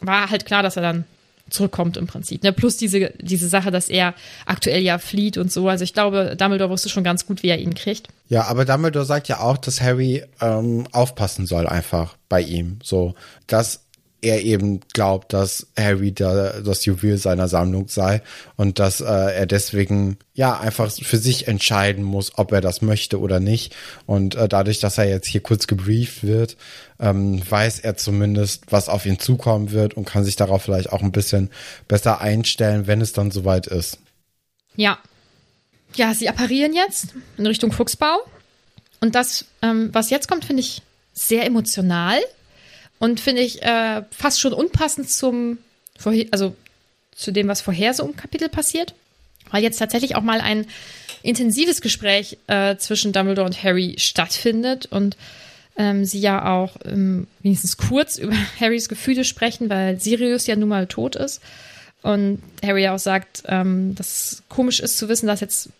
war halt klar, dass er dann zurückkommt im Prinzip. Ne? Plus diese, diese Sache, dass er aktuell ja flieht und so. Also ich glaube, Dumbledore wusste schon ganz gut, wie er ihn kriegt. Ja, aber Dumbledore sagt ja auch, dass Harry ähm, aufpassen soll einfach bei ihm. So, dass er eben glaubt, dass Harry da, das Juwel seiner Sammlung sei und dass äh, er deswegen ja einfach für sich entscheiden muss, ob er das möchte oder nicht. Und äh, dadurch, dass er jetzt hier kurz gebrieft wird, ähm, weiß er zumindest, was auf ihn zukommen wird und kann sich darauf vielleicht auch ein bisschen besser einstellen, wenn es dann soweit ist. Ja. Ja, sie apparieren jetzt in Richtung Fuchsbau. Und das, ähm, was jetzt kommt, finde ich sehr emotional und finde ich äh, fast schon unpassend zum, also zu dem, was vorher so im Kapitel passiert. Weil jetzt tatsächlich auch mal ein intensives Gespräch äh, zwischen Dumbledore und Harry stattfindet und ähm, sie ja auch ähm, wenigstens kurz über Harrys Gefühle sprechen, weil Sirius ja nun mal tot ist. Und Harry auch sagt, ähm, dass es komisch ist zu wissen, dass jetzt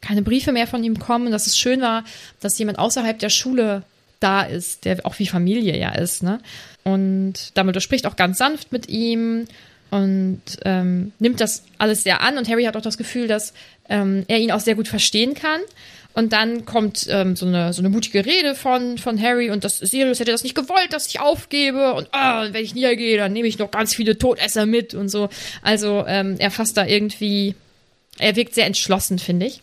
keine Briefe mehr von ihm kommen dass es schön war, dass jemand außerhalb der Schule da ist, der auch wie Familie ja ist. Ne? Und Dumbledore spricht auch ganz sanft mit ihm und ähm, nimmt das alles sehr an. Und Harry hat auch das Gefühl, dass ähm, er ihn auch sehr gut verstehen kann. Und dann kommt ähm, so, eine, so eine mutige Rede von, von Harry und das Sirius hätte das nicht gewollt, dass ich aufgebe und ah, wenn ich niedergehe, dann nehme ich noch ganz viele Todesser mit und so. Also ähm, er fasst da irgendwie, er wirkt sehr entschlossen, finde ich.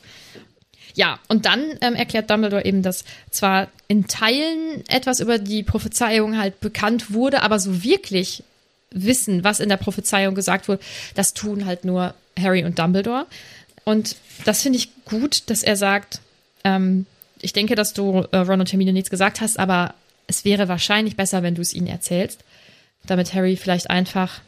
Ja, und dann ähm, erklärt Dumbledore eben, dass zwar in Teilen etwas über die Prophezeiung halt bekannt wurde, aber so wirklich wissen, was in der Prophezeiung gesagt wurde, das tun halt nur Harry und Dumbledore. Und das finde ich gut, dass er sagt, ähm, ich denke, dass du äh, Ron und Hermine nichts gesagt hast, aber es wäre wahrscheinlich besser, wenn du es ihnen erzählst, damit Harry vielleicht einfach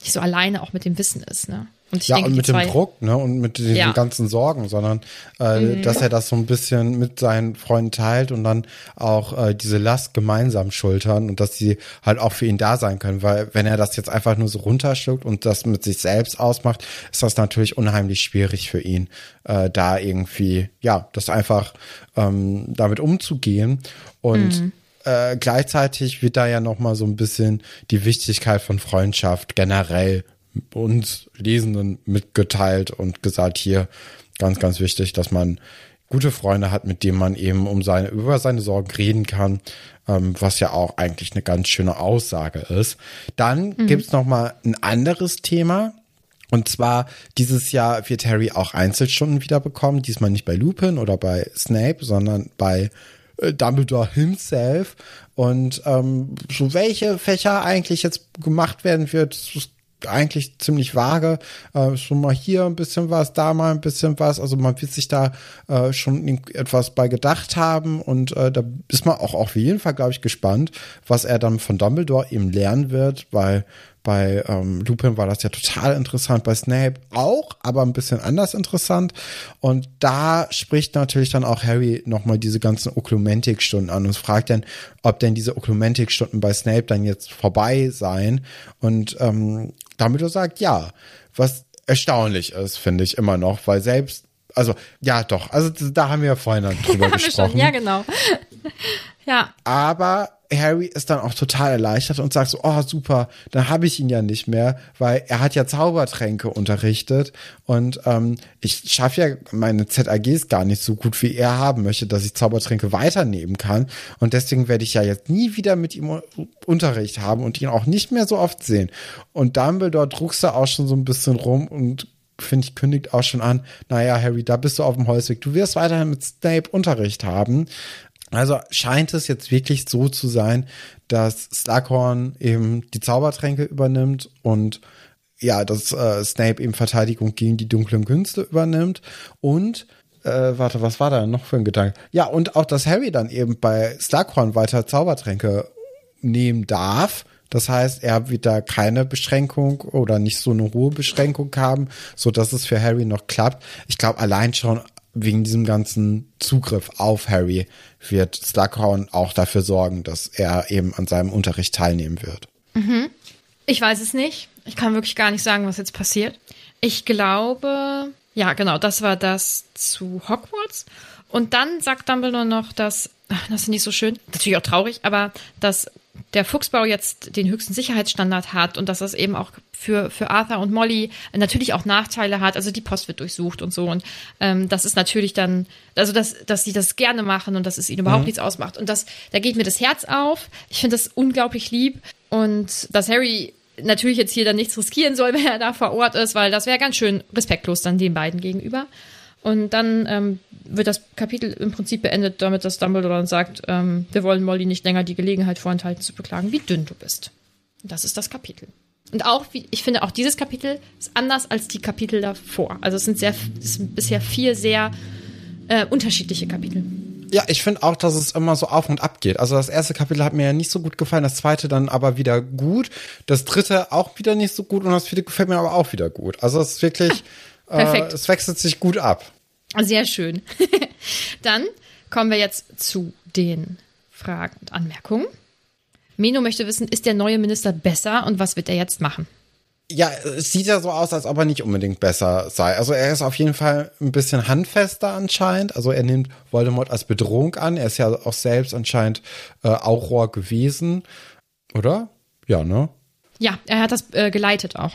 nicht so alleine auch mit dem Wissen ist. Ne? Und ja, denke, und mit dem Druck, ne, und mit den Ja. Mhm. ganzen Sorgen, sondern äh, dass er das so ein bisschen mit seinen Freunden teilt und dann auch äh, diese Last gemeinsam schultern und dass sie halt auch für ihn da sein können, weil wenn er das jetzt einfach nur so runterschluckt und das mit sich selbst ausmacht, ist das natürlich unheimlich schwierig für ihn, äh, da irgendwie, ja, das einfach ähm, damit umzugehen und Mhm. äh, gleichzeitig wird da ja noch mal so ein bisschen die Wichtigkeit von Freundschaft generell uns Lesenden mitgeteilt und gesagt, hier, ganz, ganz wichtig, dass man gute Freunde hat, mit denen man eben um seine, über seine Sorgen reden kann, ähm, was ja auch eigentlich eine ganz schöne Aussage ist. Dann mhm. gibt's noch mal ein anderes Thema. Und zwar dieses Jahr wird Harry auch Einzelstunden wieder bekommen. Diesmal nicht bei Lupin oder bei Snape, sondern bei äh, Dumbledore himself. Und ähm, so welche Fächer eigentlich jetzt gemacht werden wird, eigentlich ziemlich vage. Äh, schon mal hier ein bisschen was, da mal ein bisschen was. Also man wird sich da äh, schon etwas bei gedacht haben und äh, da ist man auch auf jeden Fall, glaube ich, gespannt, was er dann von Dumbledore eben lernen wird, weil bei ähm, Lupin war das ja total interessant, bei Snape auch, aber ein bisschen anders interessant. Und da spricht natürlich dann auch Harry nochmal diese ganzen Oklumentik-Stunden an und fragt dann, ob denn diese Oklumentik-Stunden bei Snape dann jetzt vorbei seien. Und ähm, damit er sagt, ja, was erstaunlich ist, finde ich immer noch, weil selbst, also ja doch, also da haben wir ja vorhin drüber gesprochen. ja, genau. ja. Aber Harry ist dann auch total erleichtert und sagt so, oh super, dann habe ich ihn ja nicht mehr, weil er hat ja Zaubertränke unterrichtet und ähm, ich schaffe ja meine ZAGs gar nicht so gut, wie er haben möchte, dass ich Zaubertränke weiternehmen kann und deswegen werde ich ja jetzt nie wieder mit ihm Unterricht haben und ihn auch nicht mehr so oft sehen. Und Dumbledore du auch schon so ein bisschen rum und finde ich, kündigt auch schon an, naja, Harry, da bist du auf dem Holzweg. Du wirst weiterhin mit Snape Unterricht haben. Also scheint es jetzt wirklich so zu sein, dass Slughorn eben die Zaubertränke übernimmt und ja, dass äh, Snape eben Verteidigung gegen die dunklen Künste übernimmt und äh, warte, was war da noch für ein Gedanke? Ja, und auch, dass Harry dann eben bei Slughorn weiter Zaubertränke nehmen darf. Das heißt, er wird da keine Beschränkung oder nicht so eine hohe Beschränkung haben, so dass es für Harry noch klappt. Ich glaube, allein schon wegen diesem ganzen Zugriff auf Harry wird Slughorn auch dafür sorgen, dass er eben an seinem Unterricht teilnehmen wird. Mhm. Ich weiß es nicht. Ich kann wirklich gar nicht sagen, was jetzt passiert. Ich glaube, ja, genau, das war das zu Hogwarts. Und dann sagt Dumbledore noch, dass, ach, das ist nicht so schön, natürlich auch traurig, aber dass der Fuchsbau jetzt den höchsten Sicherheitsstandard hat und dass das eben auch für, für Arthur und Molly natürlich auch Nachteile hat. Also die Post wird durchsucht und so. Und ähm, das ist natürlich dann, also dass, dass sie das gerne machen und dass es ihnen überhaupt mhm. nichts ausmacht. Und das, da geht mir das Herz auf. Ich finde das unglaublich lieb. Und dass Harry natürlich jetzt hier dann nichts riskieren soll, wenn er da vor Ort ist, weil das wäre ganz schön respektlos dann den beiden gegenüber. Und dann ähm, wird das Kapitel im Prinzip beendet damit, dass Dumbledore dann sagt, ähm, wir wollen Molly nicht länger die Gelegenheit vorenthalten zu beklagen, wie dünn du bist. Und das ist das Kapitel. Und auch, wie, ich finde, auch dieses Kapitel ist anders als die Kapitel davor. Also es sind sehr, es sind bisher vier sehr äh, unterschiedliche Kapitel. Ja, ich finde auch, dass es immer so auf und ab geht. Also das erste Kapitel hat mir ja nicht so gut gefallen, das zweite dann aber wieder gut, das dritte auch wieder nicht so gut und das vierte gefällt mir aber auch wieder gut. Also es ist wirklich, Perfekt. Äh, es wechselt sich gut ab. Sehr schön. Dann kommen wir jetzt zu den Fragen und Anmerkungen. Meno möchte wissen, ist der neue Minister besser und was wird er jetzt machen? Ja, es sieht ja so aus, als ob er nicht unbedingt besser sei. Also er ist auf jeden Fall ein bisschen handfester anscheinend. Also er nimmt Voldemort als Bedrohung an. Er ist ja auch selbst anscheinend äh, Auror gewesen, oder? Ja, ne? Ja, er hat das äh, geleitet auch.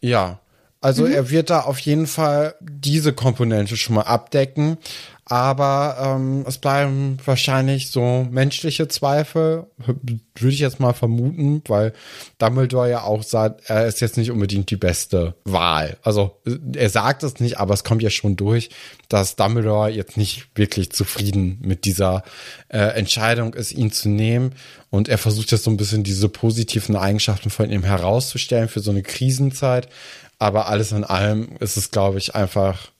Ja, also mhm. er wird da auf jeden Fall diese Komponente schon mal abdecken. Aber ähm, es bleiben wahrscheinlich so menschliche Zweifel, würde ich jetzt mal vermuten, weil Dumbledore ja auch sagt, er ist jetzt nicht unbedingt die beste Wahl. Also er sagt es nicht, aber es kommt ja schon durch, dass Dumbledore jetzt nicht wirklich zufrieden mit dieser äh, Entscheidung ist, ihn zu nehmen. Und er versucht jetzt so ein bisschen diese positiven Eigenschaften von ihm herauszustellen für so eine Krisenzeit. Aber alles in allem ist es, glaube ich, einfach.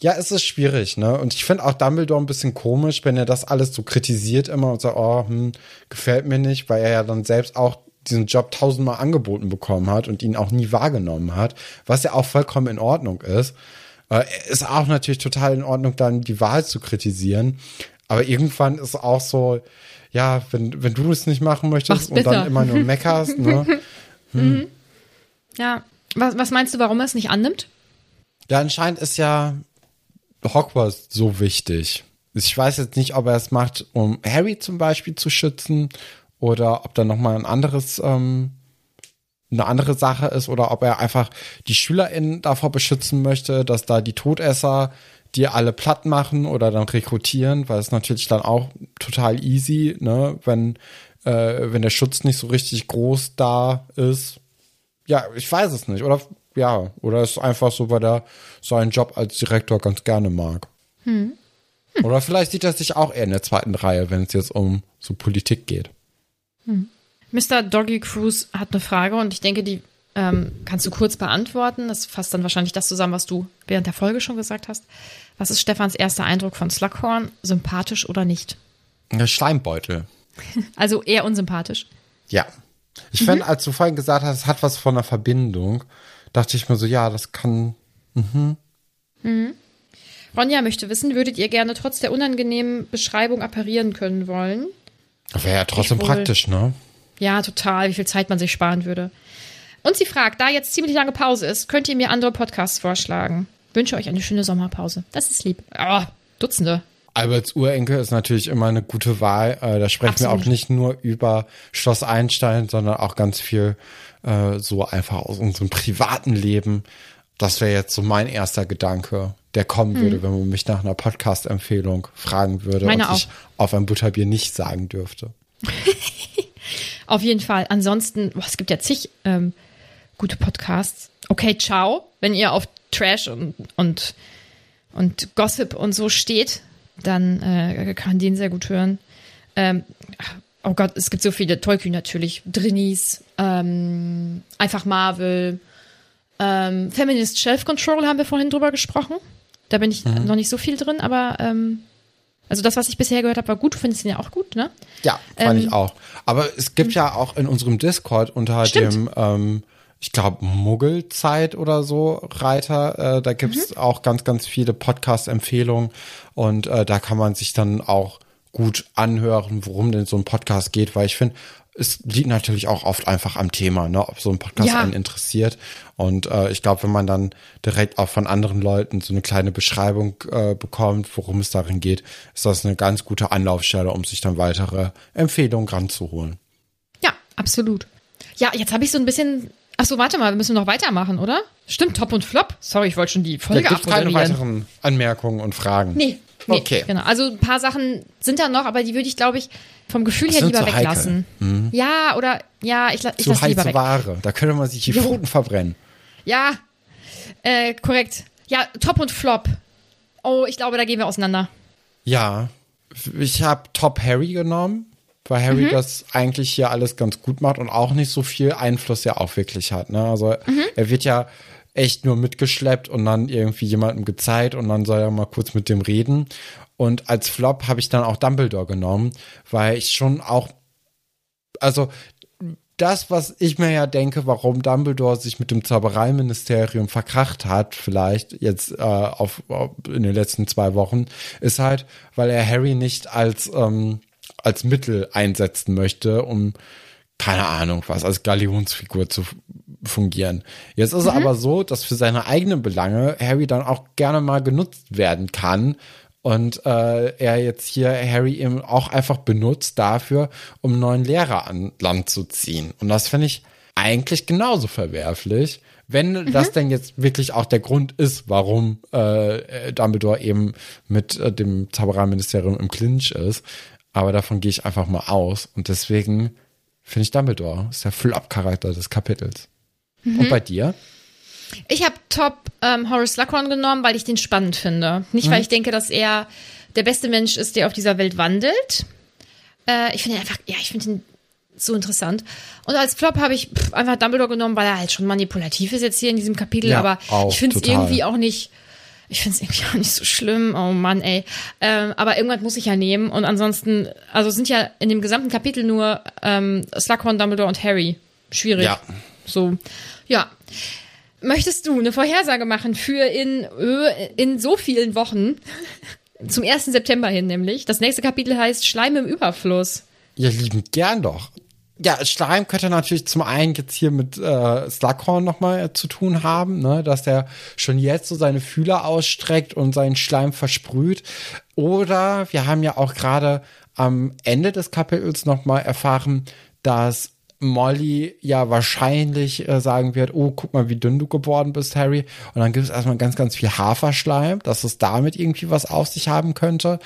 Ja, es ist schwierig, ne? Und ich finde auch Dumbledore ein bisschen komisch, wenn er das alles so kritisiert immer und sagt, oh, hm, gefällt mir nicht, weil er ja dann selbst auch diesen Job tausendmal angeboten bekommen hat und ihn auch nie wahrgenommen hat, was ja auch vollkommen in Ordnung ist. Äh, ist auch natürlich total in Ordnung, dann die Wahl zu kritisieren. Aber irgendwann ist auch so, ja, wenn, wenn du es nicht machen möchtest und dann immer nur meckerst, ne? Hm. Mhm. Ja, was, was meinst du, warum er es nicht annimmt? Ja, anscheinend ist ja Hogwarts so wichtig. Ich weiß jetzt nicht, ob er es macht, um Harry zum Beispiel zu schützen oder ob da nochmal ein anderes ähm, eine andere Sache ist oder ob er einfach die SchülerInnen davor beschützen möchte, dass da die Todesser die alle platt machen oder dann rekrutieren, weil es natürlich dann auch total easy, ne, wenn, äh, wenn der Schutz nicht so richtig groß da ist. Ja, ich weiß es nicht. Oder ja, oder ist einfach so, weil er seinen Job als Direktor ganz gerne mag. Hm. Hm. Oder vielleicht sieht er sich auch eher in der zweiten Reihe, wenn es jetzt um so Politik geht. Hm. Mr. Doggy Cruise hat eine Frage und ich denke, die ähm, kannst du kurz beantworten. Das fasst dann wahrscheinlich das zusammen, was du während der Folge schon gesagt hast. Was ist Stefans erster Eindruck von Slughorn? Sympathisch oder nicht? Der Schleimbeutel. Also eher unsympathisch. Ja. Ich mhm. finde, als du vorhin gesagt hast, es hat was von einer Verbindung, dachte ich mir so, ja, das kann. Mhm. Mhm. Ronja möchte wissen, würdet ihr gerne trotz der unangenehmen Beschreibung apparieren können wollen? Wäre ja trotzdem praktisch, ne? Ja, total, wie viel Zeit man sich sparen würde. Und sie fragt, da jetzt ziemlich lange Pause ist, könnt ihr mir andere Podcasts vorschlagen? Wünsche euch eine schöne Sommerpause. Das ist lieb. Oh, Dutzende. Alberts Urenkel ist natürlich immer eine gute Wahl. Äh, da sprechen Absolut. wir auch nicht nur über Schloss Einstein, sondern auch ganz viel äh, so einfach aus unserem privaten Leben. Das wäre jetzt so mein erster Gedanke, der kommen hm. würde, wenn man mich nach einer Podcast-Empfehlung fragen würde Meine und auch. ich auf ein Butterbier nicht sagen dürfte. auf jeden Fall. Ansonsten, boah, es gibt ja zig ähm, gute Podcasts. Okay, ciao, wenn ihr auf Trash und, und, und Gossip und so steht, dann äh, kann den sehr gut hören. Ähm, oh Gott, es gibt so viele. Tollkühn natürlich. Drinis, ähm, einfach Marvel. Ähm, Feminist Self Control haben wir vorhin drüber gesprochen. Da bin ich mhm. noch nicht so viel drin, aber ähm, also das, was ich bisher gehört habe, war gut. Du findest ihn ja auch gut, ne? Ja, fand ich ähm, auch. Aber es gibt ja auch in unserem Discord unter stimmt. dem ähm, ich glaube, Muggelzeit oder so Reiter. Äh, da gibt's mhm. auch ganz, ganz viele Podcast-Empfehlungen und äh, da kann man sich dann auch gut anhören, worum denn so ein Podcast geht, weil ich finde, es liegt natürlich auch oft einfach am Thema, ne, ob so ein Podcast ja. einen interessiert. Und äh, ich glaube, wenn man dann direkt auch von anderen Leuten so eine kleine Beschreibung äh, bekommt, worum es darin geht, ist das eine ganz gute Anlaufstelle, um sich dann weitere Empfehlungen ranzuholen. Ja, absolut. Ja, jetzt habe ich so ein bisschen Ach so, warte mal, wir müssen noch weitermachen, oder? Stimmt, Top und Flop. Sorry, ich wollte schon die Folge Da gibt keine weiteren Anmerkungen und Fragen. Nee, nee, okay. Genau. Also ein paar Sachen sind da noch, aber die würde ich, glaube ich, vom Gefühl das her lieber weglassen. Mhm. Ja, oder ja, ich, ich so lasse lieber weg. Ware. Da könnte man sich die Pfoten verbrennen. Ja, äh, korrekt. Ja, Top und Flop. Oh, ich glaube, da gehen wir auseinander. Ja, ich habe Top Harry genommen weil Harry mhm. das eigentlich hier alles ganz gut macht und auch nicht so viel Einfluss ja auch wirklich hat. Ne? Also mhm. er wird ja echt nur mitgeschleppt und dann irgendwie jemandem gezeigt und dann soll er mal kurz mit dem reden. Und als Flop habe ich dann auch Dumbledore genommen, weil ich schon auch, also das, was ich mir ja denke, warum Dumbledore sich mit dem Zaubereiministerium verkracht hat, vielleicht jetzt äh, auf, auf, in den letzten zwei Wochen, ist halt, weil er Harry nicht als ähm, als Mittel einsetzen möchte, um keine Ahnung was, als Galionsfigur zu fungieren. Jetzt ist mhm. es aber so, dass für seine eigenen Belange Harry dann auch gerne mal genutzt werden kann und äh, er jetzt hier Harry eben auch einfach benutzt dafür, um einen neuen Lehrer an Land zu ziehen. Und das finde ich eigentlich genauso verwerflich, wenn mhm. das denn jetzt wirklich auch der Grund ist, warum äh, Dumbledore eben mit äh, dem Zaubereiministerium im Clinch ist. Aber davon gehe ich einfach mal aus. Und deswegen finde ich Dumbledore ist der Flop-Charakter des Kapitels. Mhm. Und bei dir? Ich habe Top ähm, Horace Slughorn genommen, weil ich den spannend finde. Nicht, mhm. weil ich denke, dass er der beste Mensch ist, der auf dieser Welt wandelt. Äh, ich finde ihn einfach, ja, ich finde ihn so interessant. Und als Flop habe ich pff, einfach Dumbledore genommen, weil er halt schon manipulativ ist jetzt hier in diesem Kapitel. Ja, aber ich finde es irgendwie auch nicht ich finde es irgendwie auch nicht so schlimm. Oh Mann, ey. Ähm, aber irgendwas muss ich ja nehmen. Und ansonsten, also sind ja in dem gesamten Kapitel nur ähm, Slughorn, Dumbledore und Harry. Schwierig. Ja. So, ja. Möchtest du eine Vorhersage machen für in, in so vielen Wochen? Zum 1. September hin nämlich. Das nächste Kapitel heißt Schleim im Überfluss. Ja, lieben gern doch. Ja, Schleim könnte natürlich zum einen jetzt hier mit äh, Slughorn nochmal äh, zu tun haben, ne, dass er schon jetzt so seine Fühler ausstreckt und seinen Schleim versprüht. Oder wir haben ja auch gerade am Ende des Kapitels nochmal erfahren, dass Molly ja wahrscheinlich äh, sagen wird, oh, guck mal, wie dünn du geworden bist, Harry. Und dann gibt es erstmal ganz, ganz viel Haferschleim, dass es damit irgendwie was auf sich haben könnte.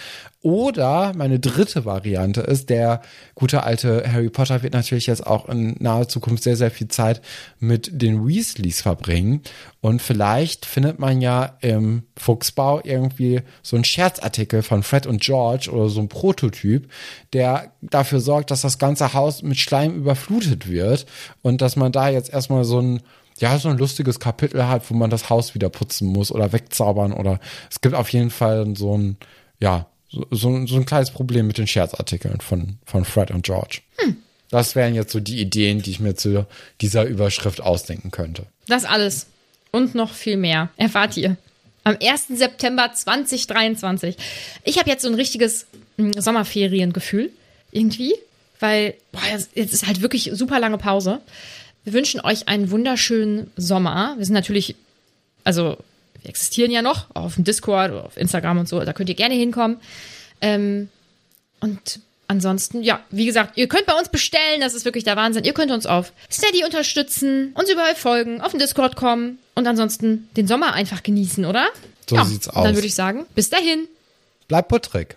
Oder meine dritte Variante ist, der gute alte Harry Potter wird natürlich jetzt auch in naher Zukunft sehr, sehr viel Zeit mit den Weasleys verbringen. Und vielleicht findet man ja im Fuchsbau irgendwie so einen Scherzartikel von Fred und George oder so ein Prototyp, der dafür sorgt, dass das ganze Haus mit Schleim überflutet wird und dass man da jetzt erstmal so ein ja, so ein lustiges Kapitel hat, wo man das Haus wieder putzen muss oder wegzaubern oder es gibt auf jeden Fall so ein, ja, so, so, so ein kleines Problem mit den Scherzartikeln von, von Fred und George. Hm. Das wären jetzt so die Ideen, die ich mir zu dieser Überschrift ausdenken könnte. Das alles. Und noch viel mehr. Erfahrt ihr. Am 1. September 2023. Ich habe jetzt so ein richtiges hm, Sommerferiengefühl. Irgendwie. Weil, boah, jetzt ist halt wirklich super lange Pause. Wir wünschen euch einen wunderschönen Sommer. Wir sind natürlich, also wir existieren ja noch auf dem Discord oder auf Instagram und so. Da könnt ihr gerne hinkommen. Ähm, und ansonsten, ja, wie gesagt, ihr könnt bei uns bestellen. Das ist wirklich der Wahnsinn. Ihr könnt uns auf Steady unterstützen, uns überall folgen, auf den Discord kommen und ansonsten den Sommer einfach genießen, oder? So ja, sieht's aus. Dann würde ich sagen, bis dahin. Bleibt puttrig.